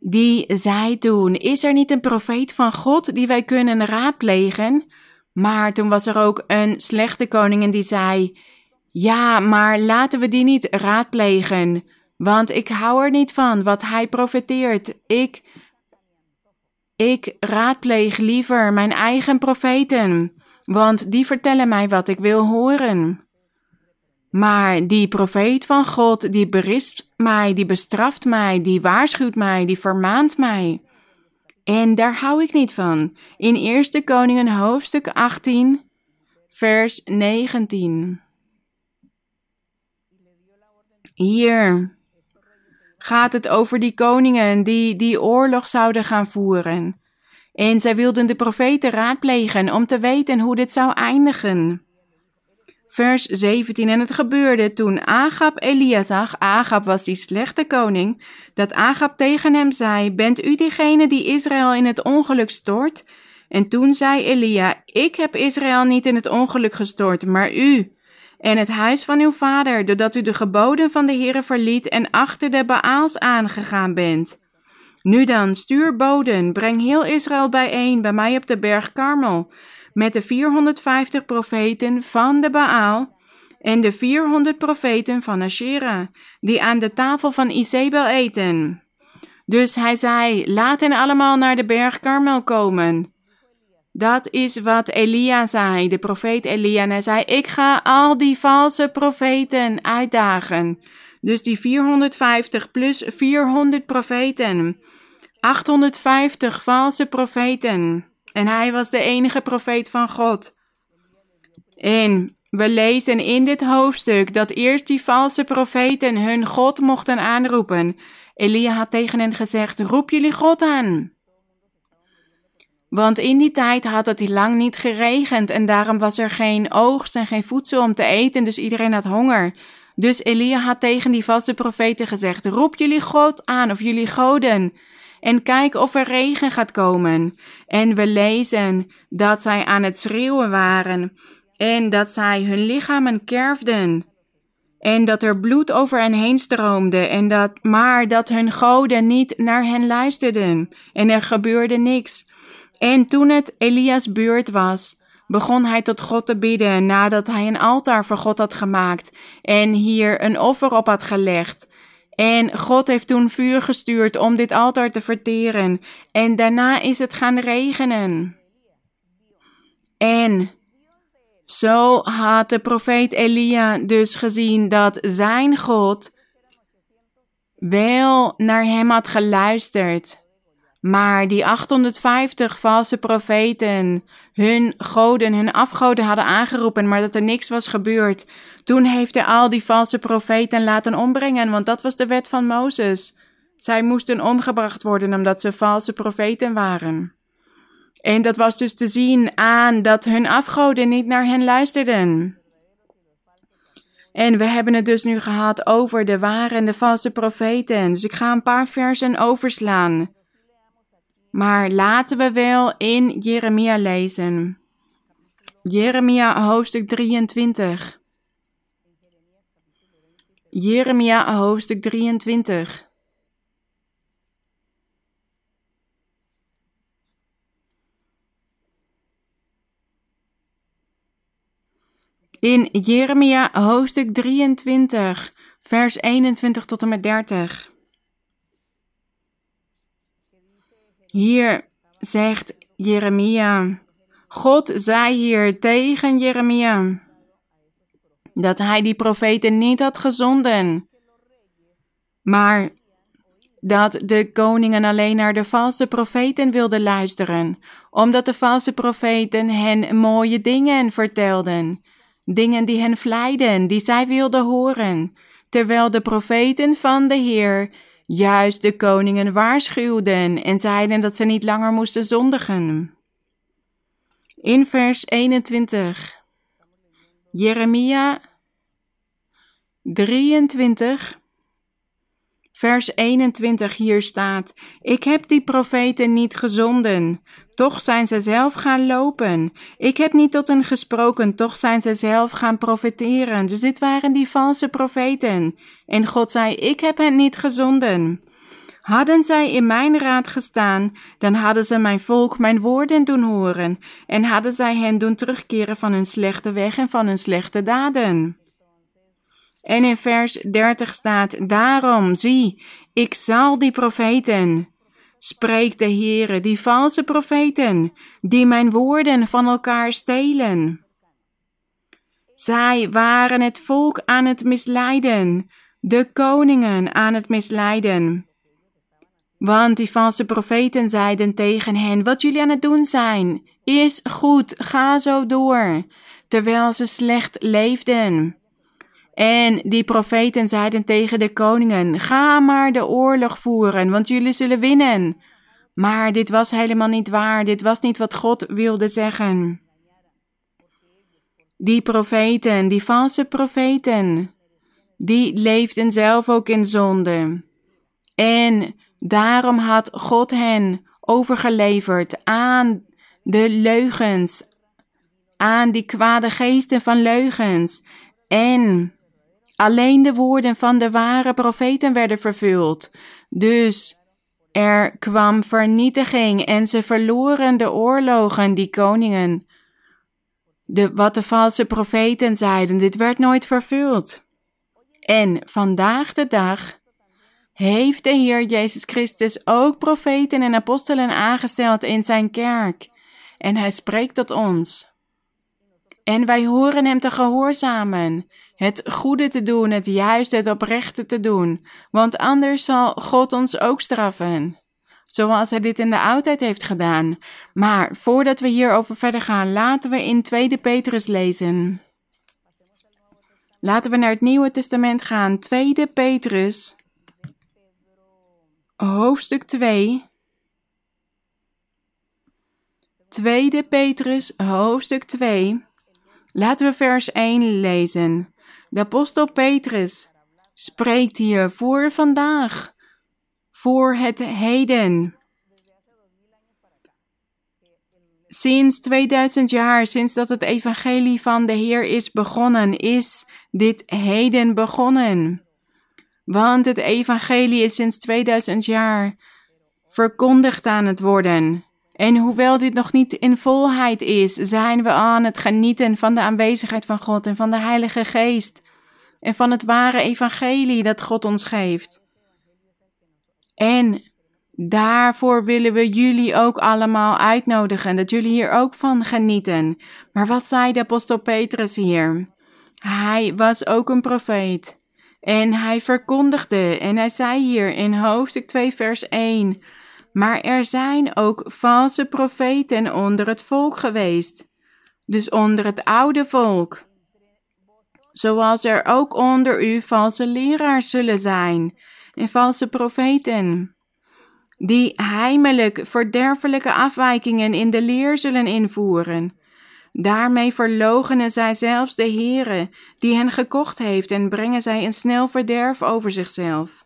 die zei toen: Is er niet een profeet van God die wij kunnen raadplegen? Maar toen was er ook een slechte koningin die zei: Ja, maar laten we die niet raadplegen, want ik hou er niet van wat hij profeteert. Ik, ik raadpleeg liever mijn eigen profeten, want die vertellen mij wat ik wil horen. Maar die profeet van God, die berispt mij, die bestraft mij, die waarschuwt mij, die vermaant mij. En daar hou ik niet van. In 1 Koningen hoofdstuk 18, vers 19. Hier gaat het over die koningen die die oorlog zouden gaan voeren. En zij wilden de profeten raadplegen om te weten hoe dit zou eindigen. Vers 17. En het gebeurde toen Agab Elia zag, Agab was die slechte koning, dat Agab tegen hem zei, bent u diegene die Israël in het ongeluk stort? En toen zei Elia, ik heb Israël niet in het ongeluk gestort, maar u en het huis van uw vader, doordat u de geboden van de Heere verliet en achter de Baals aangegaan bent. Nu dan, stuur boden, breng heel Israël bijeen bij mij op de berg Karmel, met de 450 profeten van de Baal en de 400 profeten van Asherah, die aan de tafel van Isabel eten. Dus hij zei, laat hen allemaal naar de berg Karmel komen. Dat is wat Elia zei, de profeet Elia. En hij zei: Ik ga al die valse profeten uitdagen. Dus die 450 plus 400 profeten. 850 valse profeten. En hij was de enige profeet van God. En we lezen in dit hoofdstuk dat eerst die valse profeten hun God mochten aanroepen. Elia had tegen hen gezegd: Roep jullie God aan. Want in die tijd had het lang niet geregend en daarom was er geen oogst en geen voedsel om te eten, dus iedereen had honger. Dus Elia had tegen die valse profeten gezegd: Roep jullie God aan of jullie goden en kijk of er regen gaat komen. En we lezen dat zij aan het schreeuwen waren en dat zij hun lichamen kerfden. En dat er bloed over hen heen stroomde, en dat, maar dat hun goden niet naar hen luisterden. En er gebeurde niks. En toen het Elias' beurt was, begon hij tot God te bidden nadat hij een altaar voor God had gemaakt en hier een offer op had gelegd. En God heeft toen vuur gestuurd om dit altaar te verteren. En daarna is het gaan regenen. En zo had de profeet Elia dus gezien dat zijn God wel naar hem had geluisterd. Maar die 850 valse profeten hun goden, hun afgoden hadden aangeroepen, maar dat er niks was gebeurd. Toen heeft hij al die valse profeten laten ombrengen, want dat was de wet van Mozes. Zij moesten omgebracht worden omdat ze valse profeten waren. En dat was dus te zien aan dat hun afgoden niet naar hen luisterden. En we hebben het dus nu gehad over de ware en de valse profeten. Dus ik ga een paar versen overslaan. Maar laten we wel in Jeremia lezen. Jeremia hoofdstuk 23. Jeremia hoofdstuk 23. In Jeremia hoofdstuk 23, vers 21 tot en met 30. Hier zegt Jeremia, God zei hier tegen Jeremia dat hij die profeten niet had gezonden, maar dat de koningen alleen naar de valse profeten wilden luisteren, omdat de valse profeten hen mooie dingen vertelden, dingen die hen vleiden, die zij wilden horen, terwijl de profeten van de Heer juist de koningen waarschuwden en zeiden dat ze niet langer moesten zondigen. In vers 21, Jeremia 23, vers 21 hier staat: Ik heb die profeten niet gezonden, toch zijn ze zelf gaan lopen. Ik heb niet tot hen gesproken, toch zijn ze zelf gaan profeteren. Dus dit waren die valse profeten. En God zei: Ik heb hen niet gezonden. Hadden zij in mijn raad gestaan, dan hadden ze mijn volk mijn woorden doen horen, en hadden zij hen doen terugkeren van hun slechte weg en van hun slechte daden. En in vers 30 staat: Daarom, zie, ik zal die profeten, spreekt de Heere, die valse profeten, die mijn woorden van elkaar stelen. Zij waren het volk aan het misleiden, de koningen aan het misleiden. Want die valse profeten zeiden tegen hen: Wat jullie aan het doen zijn, is goed, ga zo door, terwijl ze slecht leefden. En die profeten zeiden tegen de koningen: Ga maar de oorlog voeren, want jullie zullen winnen. Maar dit was helemaal niet waar. Dit was niet wat God wilde zeggen. Die profeten, die valse profeten, die leefden zelf ook in zonde. En daarom had God hen overgeleverd aan de leugens, aan die kwade geesten van leugens. En alleen de woorden van de ware profeten werden vervuld. Dus er kwam vernietiging en ze verloren de oorlogen, die koningen. De, wat de valse profeten zeiden, dit werd nooit vervuld. En vandaag de dag heeft de Heer Jezus Christus ook profeten en apostelen aangesteld in zijn kerk. En hij spreekt tot ons. En wij horen hem te gehoorzamen, het goede te doen, het juiste, het oprechte te doen, want anders zal God ons ook straffen. Zoals hij dit in de oudheid heeft gedaan. Maar voordat we hierover verder gaan, laten we in 2 Petrus lezen. Laten we naar het Nieuwe Testament gaan. 2 Petrus, hoofdstuk 2. 2 Petrus, hoofdstuk 2. Laten we vers 1 lezen. De apostel Petrus spreekt hier voor vandaag, voor het heden. Sinds 2000 jaar, sinds dat het evangelie van de Heer is begonnen, is dit heden begonnen. Want het evangelie is sinds 2000 jaar verkondigd aan het worden. En hoewel dit nog niet in volheid is, zijn we aan het genieten van de aanwezigheid van God en van de Heilige Geest en van het ware evangelie dat God ons geeft. En daarvoor willen we jullie ook allemaal uitnodigen, dat jullie hier ook van genieten. Maar wat zei de apostel Petrus hier? Hij was ook een profeet. En hij verkondigde, en hij zei hier in hoofdstuk 2, vers 1 maar er zijn ook valse profeten onder het volk geweest, dus onder het oude volk. Zoals er ook onder u valse leraars zullen zijn en valse profeten, die heimelijk verderfelijke afwijkingen in de leer zullen invoeren. Daarmee verlogenen zij zelfs de Heere, die hen gekocht heeft, en brengen zij een snel verderf over zichzelf.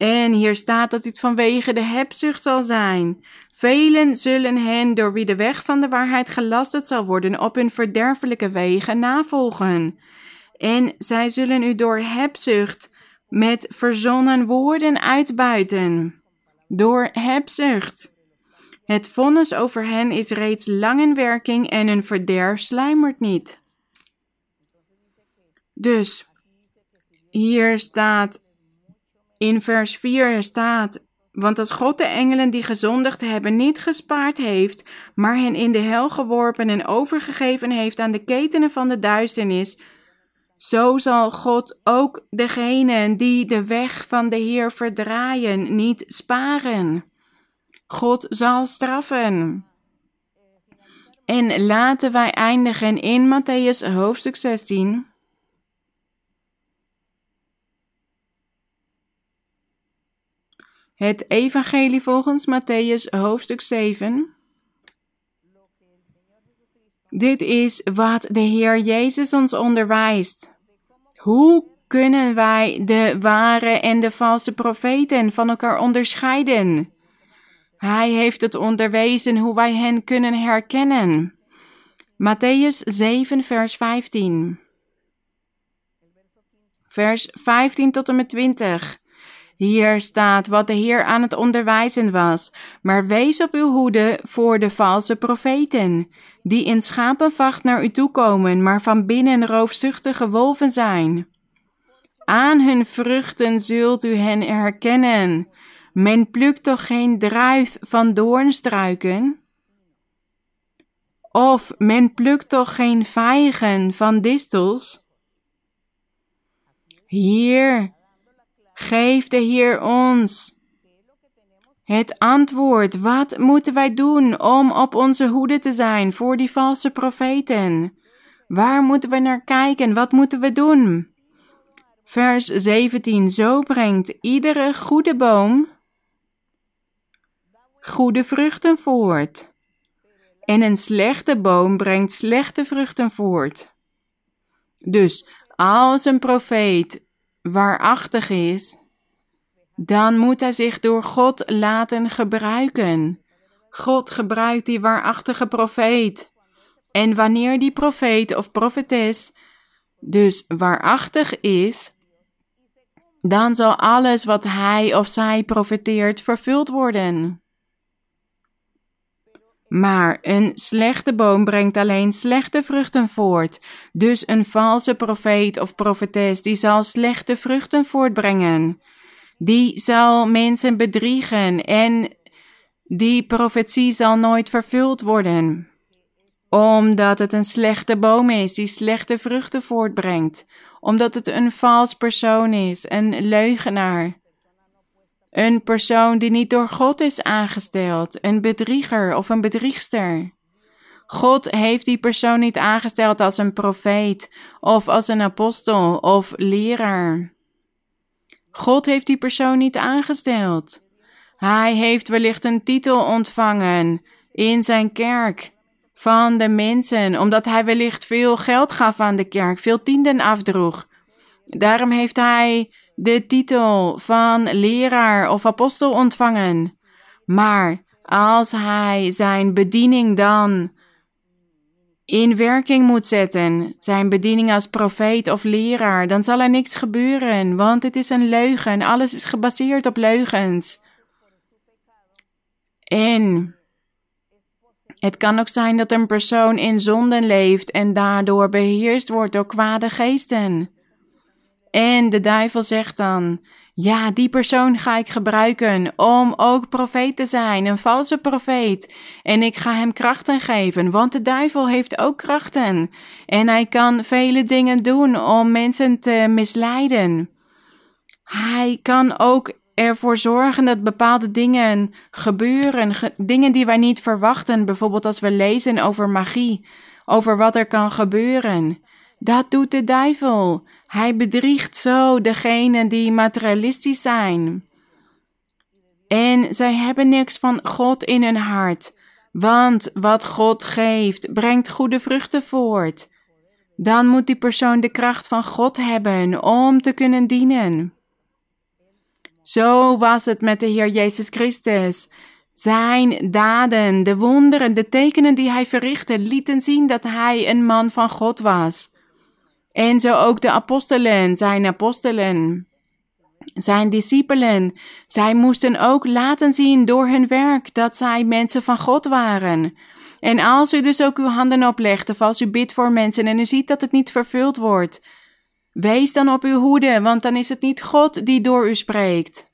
En hier staat dat dit vanwege de hebzucht zal zijn. Velen zullen hen, door wie de weg van de waarheid gelasterd zal worden, op hun verderfelijke wegen navolgen. En zij zullen u door hebzucht met verzonnen woorden uitbuiten. Door hebzucht. Het vonnis over hen is reeds lang in werking en hun verderf sluimert niet. Dus hier staat in vers 4 staat: Want als God de engelen die gezondigd hebben niet gespaard heeft, maar hen in de hel geworpen en overgegeven heeft aan de ketenen van de duisternis, zo zal God ook degenen die de weg van de Heer verdraaien niet sparen. God zal straffen. En laten wij eindigen in Matthäus hoofdstuk 16. Het Evangelie volgens Matthäus hoofdstuk 7. Dit is wat de Heer Jezus ons onderwijst. Hoe kunnen wij de ware en de valse profeten van elkaar onderscheiden? Hij heeft het onderwezen hoe wij hen kunnen herkennen. Matthäus 7, vers 15. Vers 15 tot en met 20. Hier staat wat de Heer aan het onderwijzen was, maar wees op uw hoede voor de valse profeten, die in schapenvacht naar u toe komen, maar van binnen roofzuchtige wolven zijn. Aan hun vruchten zult u hen herkennen. Men plukt toch geen druif van doornstruiken? Of men plukt toch geen vijgen van distels? Hier Geef de Heer ons het antwoord. Wat moeten wij doen om op onze hoede te zijn voor die valse profeten? Waar moeten we naar kijken? Wat moeten we doen? Vers 17. Zo brengt iedere goede boom goede vruchten voort. En een slechte boom brengt slechte vruchten voort. Dus als een profeet waarachtig is, dan moet hij zich door God laten gebruiken. God gebruikt die waarachtige profeet. En wanneer die profeet of profetes dus waarachtig is, dan zal alles wat hij of zij profeteert vervuld worden. Maar een slechte boom brengt alleen slechte vruchten voort. Dus een valse profeet of profetes die zal slechte vruchten voortbrengen. Die zal mensen bedriegen en die profetie zal nooit vervuld worden. Omdat het een slechte boom is die slechte vruchten voortbrengt. Omdat het een vals persoon is, een leugenaar. Een persoon die niet door God is aangesteld, een bedrieger of een bedriegster. God heeft die persoon niet aangesteld als een profeet of als een apostel of leraar. God heeft die persoon niet aangesteld. Hij heeft wellicht een titel ontvangen in zijn kerk van de mensen, omdat hij wellicht veel geld gaf aan de kerk, veel tienden afdroeg. Daarom heeft hij de titel van leraar of apostel ontvangen. Maar als hij zijn bediening dan in werking moet zetten, zijn bediening als profeet of leraar, dan zal er niks gebeuren, want het is een leugen. Alles is gebaseerd op leugens. En het kan ook zijn dat een persoon in zonden leeft en daardoor beheerst wordt door kwade geesten. En de duivel zegt dan: Ja, die persoon ga ik gebruiken om ook profeet te zijn, een valse profeet. En ik ga hem krachten geven, want de duivel heeft ook krachten. En hij kan vele dingen doen om mensen te misleiden. Hij kan ook ervoor zorgen dat bepaalde dingen gebeuren, dingen die wij niet verwachten, bijvoorbeeld als we lezen over magie, over wat er kan gebeuren. Dat doet de duivel. Hij bedriegt zo degenen die materialistisch zijn. En zij hebben niks van God in hun hart, want wat God geeft brengt goede vruchten voort. Dan moet die persoon de kracht van God hebben om te kunnen dienen. Zo was het met de Heer Jezus Christus. Zijn daden, de wonderen, de tekenen die hij verrichtte, lieten zien dat hij een man van God was. En zo ook de apostelen, zijn apostelen, zijn discipelen. Zij moesten ook laten zien door hun werk dat zij mensen van God waren. En als u dus ook uw handen oplegt of als u bidt voor mensen en u ziet dat het niet vervuld wordt, wees dan op uw hoede, want dan is het niet God die door u spreekt.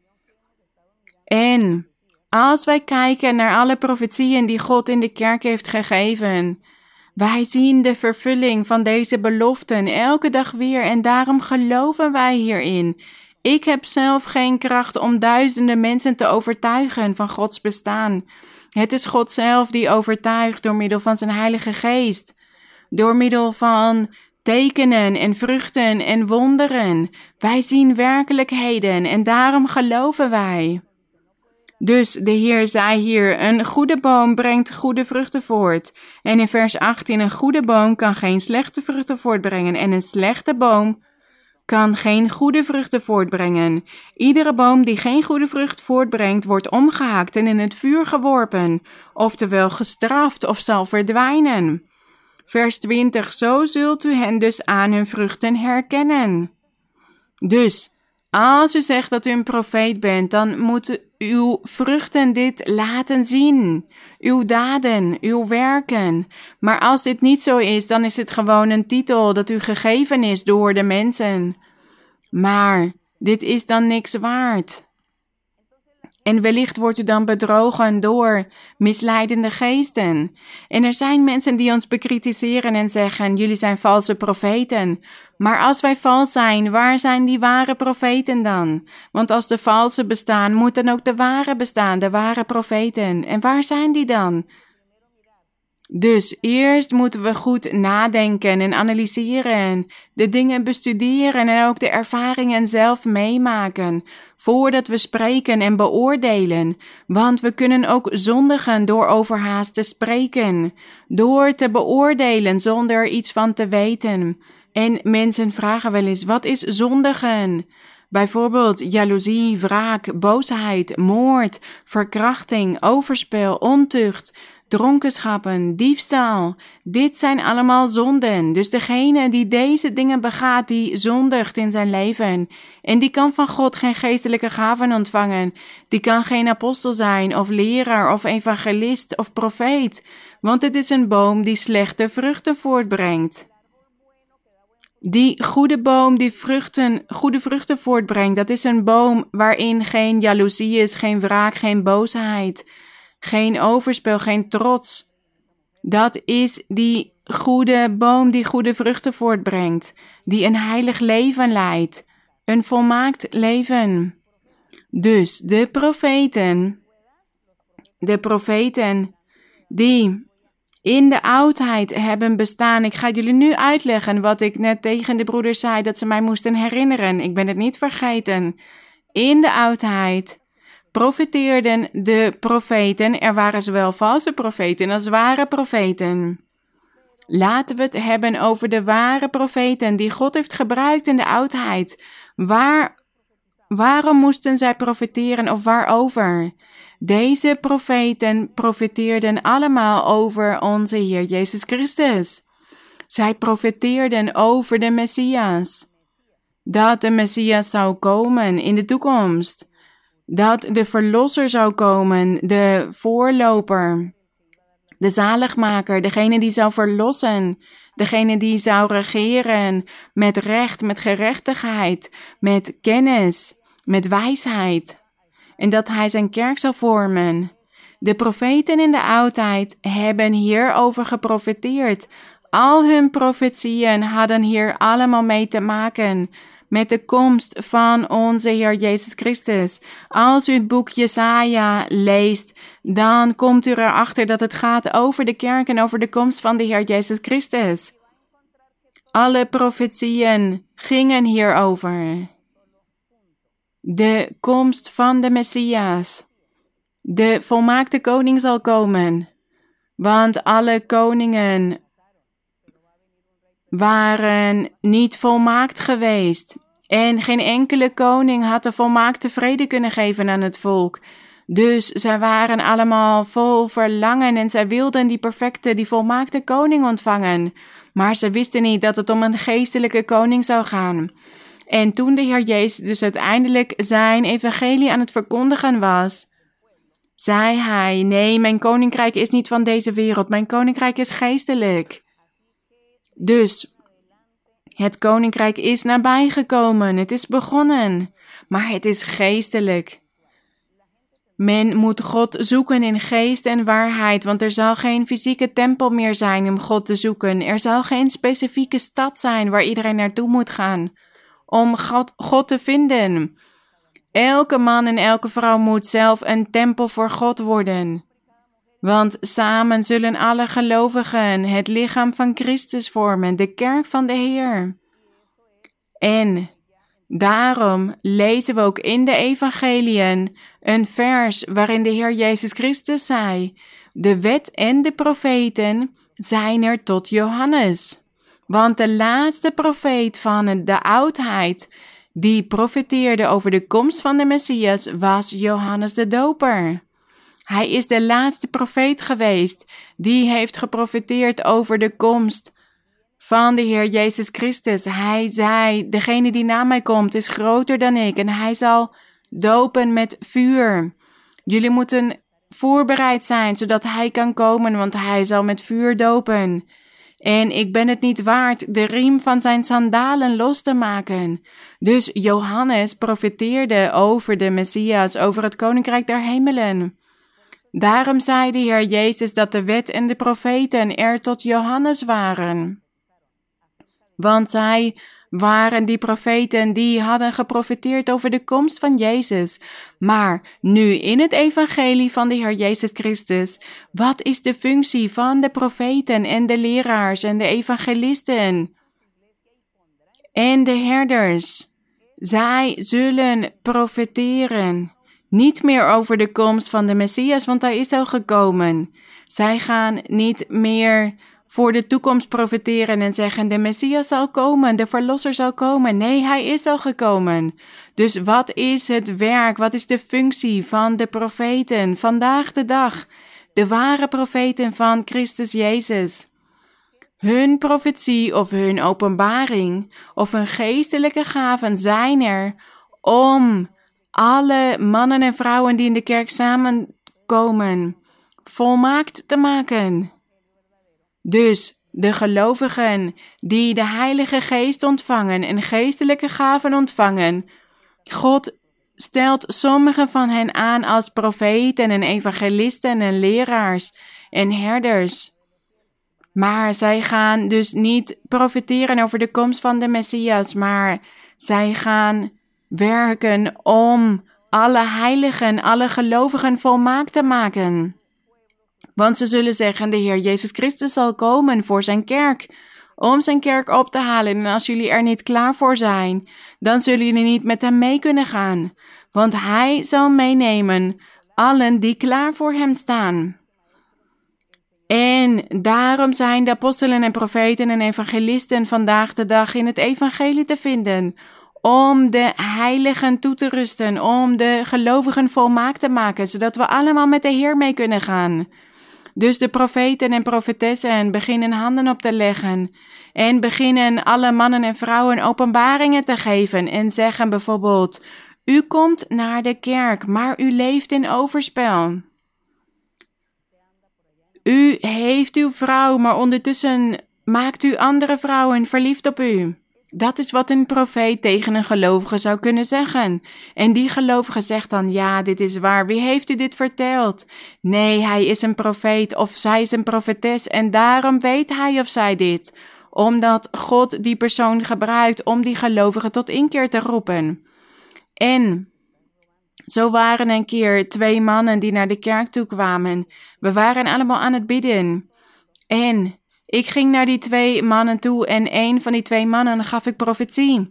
En als wij kijken naar alle profetieën die God in de kerk heeft gegeven, wij zien de vervulling van deze beloften elke dag weer en daarom geloven wij hierin. Ik heb zelf geen kracht om duizenden mensen te overtuigen van Gods bestaan. Het is God zelf die overtuigt door middel van zijn Heilige Geest, door middel van tekenen en vruchten en wonderen. Wij zien werkelijkheden en daarom geloven wij. Dus de Heer zei hier: Een goede boom brengt goede vruchten voort. En in vers 18: Een goede boom kan geen slechte vruchten voortbrengen. En een slechte boom kan geen goede vruchten voortbrengen. Iedere boom die geen goede vrucht voortbrengt, wordt omgehaakt en in het vuur geworpen, oftewel gestraft of zal verdwijnen. Vers 20: Zo zult u hen dus aan hun vruchten herkennen. Dus als u zegt dat u een profeet bent, dan moeten uw vruchten dit laten zien. Uw daden, uw werken. Maar als dit niet zo is, dan is het gewoon een titel dat u gegeven is door de mensen. Maar dit is dan niks waard. En wellicht wordt u dan bedrogen door misleidende geesten. En er zijn mensen die ons bekritiseren en zeggen: jullie zijn valse profeten. Maar als wij vals zijn, waar zijn die ware profeten dan? Want als de valse bestaan, moeten ook de ware bestaan, de ware profeten. En waar zijn die dan? Dus eerst moeten we goed nadenken en analyseren, de dingen bestuderen en ook de ervaringen zelf meemaken, voordat we spreken en beoordelen. Want we kunnen ook zondigen door overhaast te spreken, door te beoordelen zonder er iets van te weten. En mensen vragen wel eens: wat is zondigen? Bijvoorbeeld jaloezie, wraak, boosheid, moord, verkrachting, overspel, ontucht, dronkenschappen, diefstal. Dit zijn allemaal zonden. Dus degene die deze dingen begaat, die zondigt in zijn leven. En die kan van God geen geestelijke gaven ontvangen. Die kan geen apostel zijn, of leraar, of evangelist, of profeet. Want het is een boom die slechte vruchten voortbrengt. Die goede boom die vruchten, goede vruchten voortbrengt, dat is een boom waarin geen jaloezie is, geen wraak, geen boosheid, geen overspel, geen trots. Dat is die goede boom die goede vruchten voortbrengt, die een heilig leven leidt, een volmaakt leven. Dus de profeten, de profeten die in de oudheid hebben bestaan. Ik ga jullie nu uitleggen wat ik net tegen de broeders zei, dat ze mij moesten herinneren. Ik ben het niet vergeten. In de oudheid profeteerden de profeten. Er waren zowel valse profeten als ware profeten. Laten we het hebben over de ware profeten die God heeft gebruikt in de oudheid. Waar, waarom moesten zij profeteren of waarover? Deze profeten profeteerden allemaal over onze Heer Jezus Christus. Zij profeteerden over de Messias. Dat de Messias zou komen in de toekomst. Dat de Verlosser zou komen, de voorloper. De zaligmaker, degene die zou verlossen. Degene die zou regeren met recht, met gerechtigheid, met kennis, met wijsheid en dat hij zijn kerk zou vormen. De profeten in de oudheid hebben hierover geprofeteerd. Al hun profetieën hadden hier allemaal mee te maken met de komst van onze Heer Jezus Christus. Als u het boek Jesaja leest, dan komt u erachter dat het gaat over de kerk en over de komst van de Heer Jezus Christus. Alle profetieën gingen hierover de komst van de Messias. De volmaakte koning zal komen, want alle koningen waren niet volmaakt geweest. En geen enkele koning had de volmaakte vrede kunnen geven aan het volk. Dus zij waren allemaal vol verlangen en zij wilden die perfecte, die volmaakte koning ontvangen. Maar ze wisten niet dat het om een geestelijke koning zou gaan. En toen de Heer Jezus dus uiteindelijk zijn evangelie aan het verkondigen was, zei hij: Nee, mijn koninkrijk is niet van deze wereld, mijn koninkrijk is geestelijk. Dus het koninkrijk is nabijgekomen, het is begonnen, maar het is geestelijk. Men moet God zoeken in geest en waarheid, want er zal geen fysieke tempel meer zijn om God te zoeken. Er zal geen specifieke stad zijn waar iedereen naartoe moet gaan om God, God te vinden. Elke man en elke vrouw moet zelf een tempel voor God worden. Want samen zullen alle gelovigen het lichaam van Christus vormen, de kerk van de Heer. En daarom lezen we ook in de Evangeliën een vers waarin de Heer Jezus Christus zei: De wet en de profeten zijn er tot Johannes. Want de laatste profeet van de oudheid, die profeteerde over de komst van de Messias, was Johannes de Doper. Hij is de laatste profeet geweest die heeft geprofeteerd over de komst van de Heer Jezus Christus. Hij zei: Degene die na mij komt is groter dan ik en hij zal dopen met vuur. Jullie moeten voorbereid zijn zodat hij kan komen, want hij zal met vuur dopen. En ik ben het niet waard de riem van zijn sandalen los te maken. Dus Johannes profeteerde over de Messias, over het koninkrijk der hemelen. Daarom zei de Heer Jezus dat de wet en de profeten er tot Johannes waren. Want zij waren die profeten die hadden geprofiteerd over de komst van Jezus. Maar nu in het evangelie van de Heer Jezus Christus, wat is de functie van de profeten en de leraars en de evangelisten en de herders? Zij zullen profeteren. Niet meer over de komst van de Messias, want hij is al gekomen. Zij gaan niet meer voor de toekomst profiteren en zeggen: de Messias zal komen, de Verlosser zal komen. Nee, hij is al gekomen. Dus wat is het werk, wat is de functie van de profeten vandaag de dag? De ware profeten van Christus Jezus. Hun profetie of hun openbaring of hun geestelijke gaven zijn er om alle mannen en vrouwen die in de kerk samenkomen volmaakt te maken. Dus de gelovigen die de Heilige Geest ontvangen en geestelijke gaven ontvangen, God stelt sommigen van hen aan als profeten en evangelisten en leraars en herders. Maar zij gaan dus niet profiteren over de komst van de Messias, maar zij gaan werken om alle heiligen, alle gelovigen volmaakt te maken. Want ze zullen zeggen: De Heer Jezus Christus zal komen voor zijn kerk, om zijn kerk op te halen. En als jullie er niet klaar voor zijn, dan zullen jullie niet met hem mee kunnen gaan. Want hij zal meenemen allen die klaar voor hem staan. En daarom zijn de apostelen en profeten en evangelisten vandaag de dag in het evangelie te vinden. Om de heiligen toe te rusten, om de gelovigen volmaakt te maken, zodat we allemaal met de Heer mee kunnen gaan. Dus de profeten en profetessen beginnen handen op te leggen en beginnen alle mannen en vrouwen openbaringen te geven en zeggen bijvoorbeeld: U komt naar de kerk, maar u leeft in overspel. U heeft uw vrouw, maar ondertussen maakt u andere vrouwen verliefd op u. Dat is wat een profeet tegen een gelovige zou kunnen zeggen. En die gelovige zegt dan: Ja, dit is waar. Wie heeft u dit verteld? Nee, hij is een profeet of zij is een profetes en daarom weet hij of zij dit. Omdat God die persoon gebruikt om die gelovige tot inkeer te roepen. En zo waren een keer twee mannen die naar de kerk toe kwamen. We waren allemaal aan het bidden. En ik ging naar die twee mannen toe en een van die twee mannen gaf ik profetie.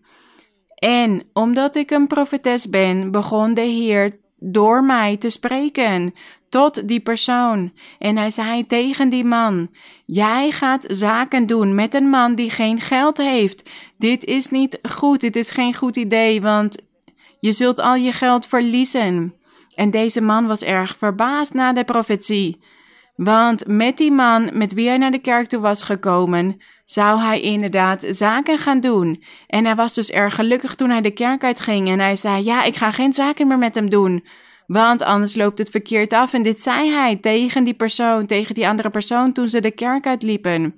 En omdat ik een profetes ben, begon de Heer door mij te spreken tot die persoon. En hij zei tegen die man: Jij gaat zaken doen met een man die geen geld heeft. Dit is niet goed, dit is geen goed idee, want je zult al je geld verliezen. En deze man was erg verbaasd na de profetie. Want met die man met wie hij naar de kerk toe was gekomen, zou hij inderdaad zaken gaan doen. En hij was dus erg gelukkig toen hij de kerk uitging en hij zei: Ja, ik ga geen zaken meer met hem doen. Want anders loopt het verkeerd af. En dit zei hij tegen die persoon, tegen die andere persoon toen ze de kerk uitliepen.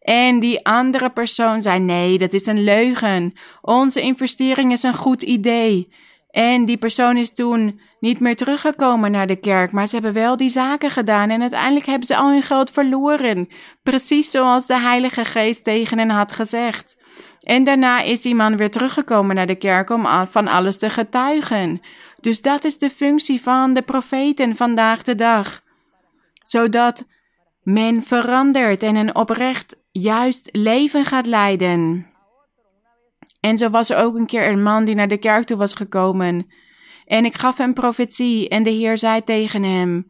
En die andere persoon zei: Nee, dat is een leugen. Onze investering is een goed idee. En die persoon is toen niet meer teruggekomen naar de kerk, maar ze hebben wel die zaken gedaan en uiteindelijk hebben ze al hun geld verloren. Precies zoals de Heilige Geest tegen hen had gezegd. En daarna is die man weer teruggekomen naar de kerk om van alles te getuigen. Dus dat is de functie van de profeten vandaag de dag. Zodat men verandert en een oprecht juist leven gaat leiden. En zo was er ook een keer een man die naar de kerk toe was gekomen. En ik gaf hem profetie en de Heer zei tegen hem: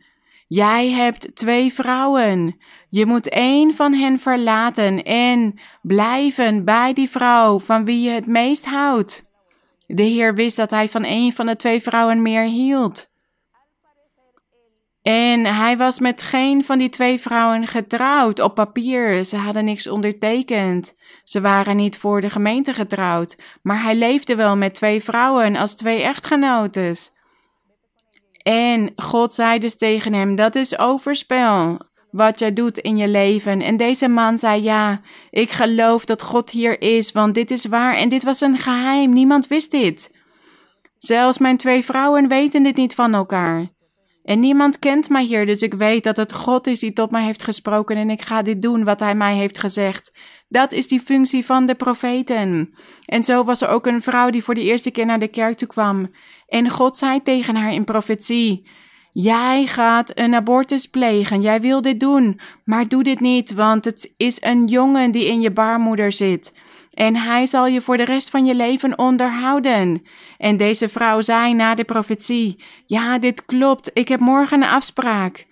Jij hebt twee vrouwen. Je moet één van hen verlaten en blijven bij die vrouw van wie je het meest houdt. De Heer wist dat hij van een van de twee vrouwen meer hield. En hij was met geen van die twee vrouwen getrouwd op papier. Ze hadden niks ondertekend. Ze waren niet voor de gemeente getrouwd, maar hij leefde wel met twee vrouwen als twee echtgenotes. En God zei dus tegen hem: Dat is overspel wat jij doet in je leven. En deze man zei: Ja, ik geloof dat God hier is, want dit is waar en dit was een geheim. Niemand wist dit. Zelfs mijn twee vrouwen weten dit niet van elkaar. En niemand kent mij hier, dus ik weet dat het God is die tot mij heeft gesproken en ik ga dit doen wat hij mij heeft gezegd. Dat is die functie van de profeten. En zo was er ook een vrouw die voor de eerste keer naar de kerk toe kwam. En God zei tegen haar in profetie: Jij gaat een abortus plegen, jij wil dit doen, maar doe dit niet, want het is een jongen die in je baarmoeder zit. En hij zal je voor de rest van je leven onderhouden. En deze vrouw zei na de profetie: Ja, dit klopt, ik heb morgen een afspraak.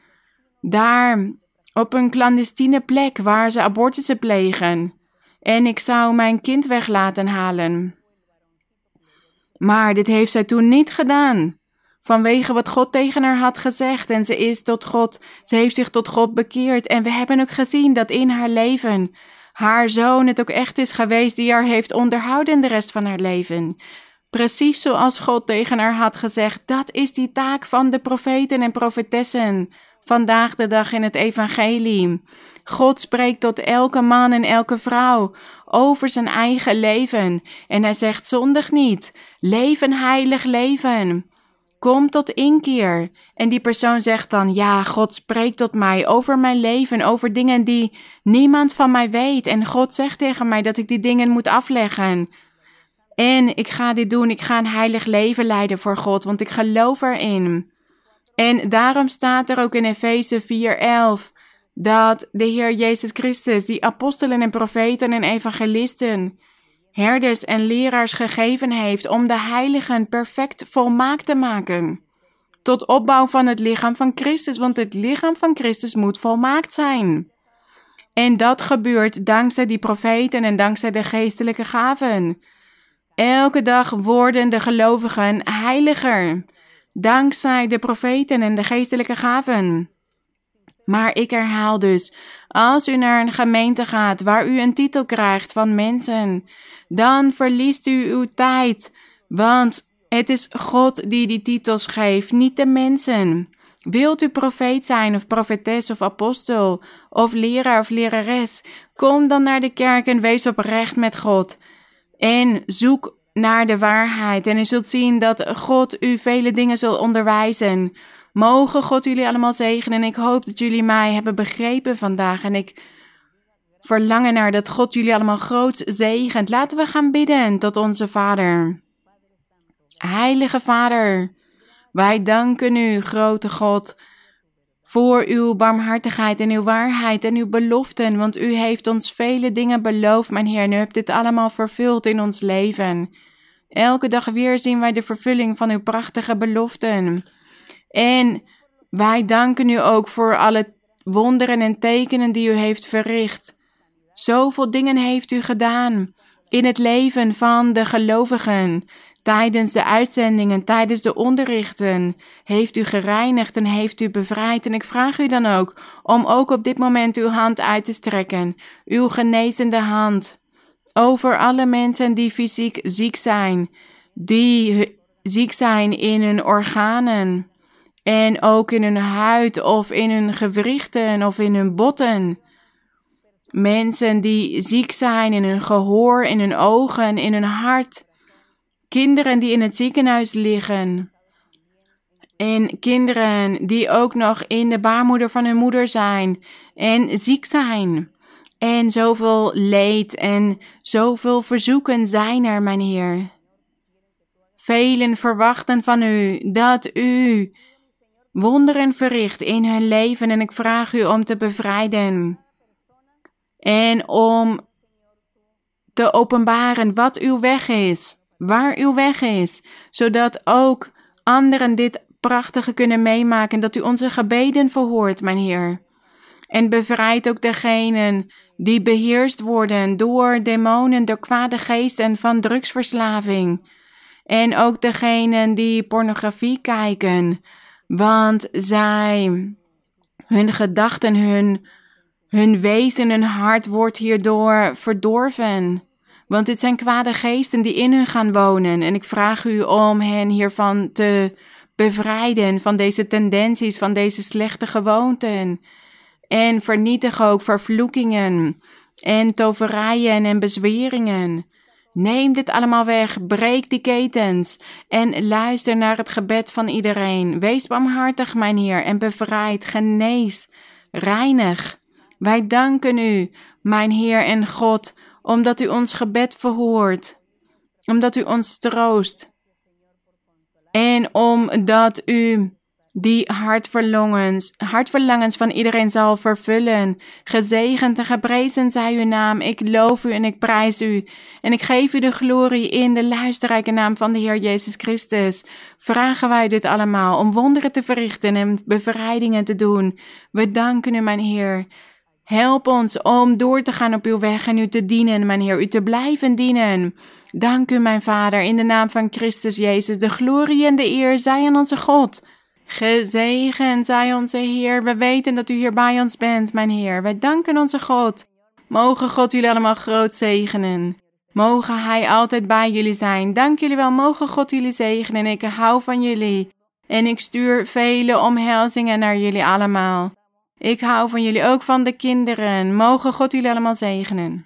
Daar, op een clandestine plek waar ze abortussen plegen. En ik zou mijn kind weg laten halen. Maar dit heeft zij toen niet gedaan. Vanwege wat God tegen haar had gezegd. En ze is tot God, ze heeft zich tot God bekeerd. En we hebben ook gezien dat in haar leven haar zoon het ook echt is geweest die haar heeft onderhouden de rest van haar leven. Precies zoals God tegen haar had gezegd, dat is die taak van de profeten en profetessen. Vandaag de dag in het evangelie. God spreekt tot elke man en elke vrouw over zijn eigen leven. En hij zegt zondig niet. Leef een heilig leven. Kom tot inkeer. En die persoon zegt dan: Ja, God spreekt tot mij over mijn leven, over dingen die niemand van mij weet. En God zegt tegen mij dat ik die dingen moet afleggen. En ik ga dit doen, ik ga een heilig leven leiden voor God, want ik geloof erin. En daarom staat er ook in Efeze 4:11 dat de Heer Jezus Christus, die apostelen en profeten en evangelisten, herders en leraars gegeven heeft om de heiligen perfect volmaakt te maken. Tot opbouw van het lichaam van Christus, want het lichaam van Christus moet volmaakt zijn. En dat gebeurt dankzij die profeten en dankzij de geestelijke gaven. Elke dag worden de gelovigen heiliger, dankzij de profeten en de geestelijke gaven. Maar ik herhaal dus, als u naar een gemeente gaat waar u een titel krijgt van mensen, dan verliest u uw tijd, want het is God die die titels geeft, niet de mensen. Wilt u profeet zijn of profetes of apostel of leraar of lerares, kom dan naar de kerk en wees oprecht met God. En zoek naar de waarheid en u zult zien dat God u vele dingen zal onderwijzen. Mogen God jullie allemaal zegenen en ik hoop dat jullie mij hebben begrepen vandaag en ik verlangen naar dat God jullie allemaal groot zegent. Laten we gaan bidden tot onze Vader. Heilige Vader, wij danken u, grote God, voor uw barmhartigheid en uw waarheid en uw beloften, want u heeft ons vele dingen beloofd, mijn Heer, en u hebt dit allemaal vervuld in ons leven. Elke dag weer zien wij de vervulling van uw prachtige beloften. En wij danken u ook voor alle wonderen en tekenen die u heeft verricht. Zoveel dingen heeft u gedaan in het leven van de gelovigen. Tijdens de uitzendingen, tijdens de onderrichten, heeft u gereinigd en heeft u bevrijd. En ik vraag u dan ook om ook op dit moment uw hand uit te strekken, uw genezende hand, over alle mensen die fysiek ziek zijn, die ziek zijn in hun organen en ook in hun huid of in hun gewrichten of in hun botten. Mensen die ziek zijn in hun gehoor, in hun ogen, in hun hart. Kinderen die in het ziekenhuis liggen. En kinderen die ook nog in de baarmoeder van hun moeder zijn en ziek zijn. En zoveel leed en zoveel verzoeken zijn er, mijn Heer. Velen verwachten van u dat u wonderen verricht in hun leven en ik vraag u om te bevrijden en om te openbaren wat uw weg is, waar uw weg is, zodat ook anderen dit prachtige kunnen meemaken, dat u onze gebeden verhoort, mijn Heer. En bevrijd ook degenen die beheerst worden door demonen, door kwade geesten van drugsverslaving. En ook degenen die pornografie kijken, want zij, hun gedachten, hun, hun wezen, hun hart wordt hierdoor verdorven. Want dit zijn kwade geesten die in hun gaan wonen. En ik vraag u om hen hiervan te bevrijden, van deze tendenties, van deze slechte gewoonten. En vernietig ook vervloekingen en toverijen en bezweringen. Neem dit allemaal weg, breek die ketens en luister naar het gebed van iedereen. Wees barmhartig, mijn Heer, en bevrijd, genees, reinig. Wij danken u, mijn Heer en God, omdat u ons gebed verhoort, omdat u ons troost en omdat u die hartverlangens, hartverlangens van iedereen zal vervullen. Gezegend en geprezen zij uw naam. Ik loof u en ik prijs u. En ik geef u de glorie in de luisterrijke naam van de Heer Jezus Christus. Vragen wij dit allemaal om wonderen te verrichten en bevrijdingen te doen. We danken u, mijn Heer. Help ons om door te gaan op uw weg en u te dienen, mijn Heer, u te blijven dienen. Dank u, mijn Vader, in de naam van Christus Jezus. De glorie en de eer zij aan onze God. Gezegend zij onze Heer. We weten dat u hier bij ons bent, mijn Heer. Wij danken onze God. Mogen God jullie allemaal groot zegenen. Mogen Hij altijd bij jullie zijn. Dank jullie wel. Mogen God jullie zegenen. Ik hou van jullie. En ik stuur vele omhelzingen naar jullie allemaal. Ik hou van jullie ook van de kinderen. Mogen God jullie allemaal zegenen.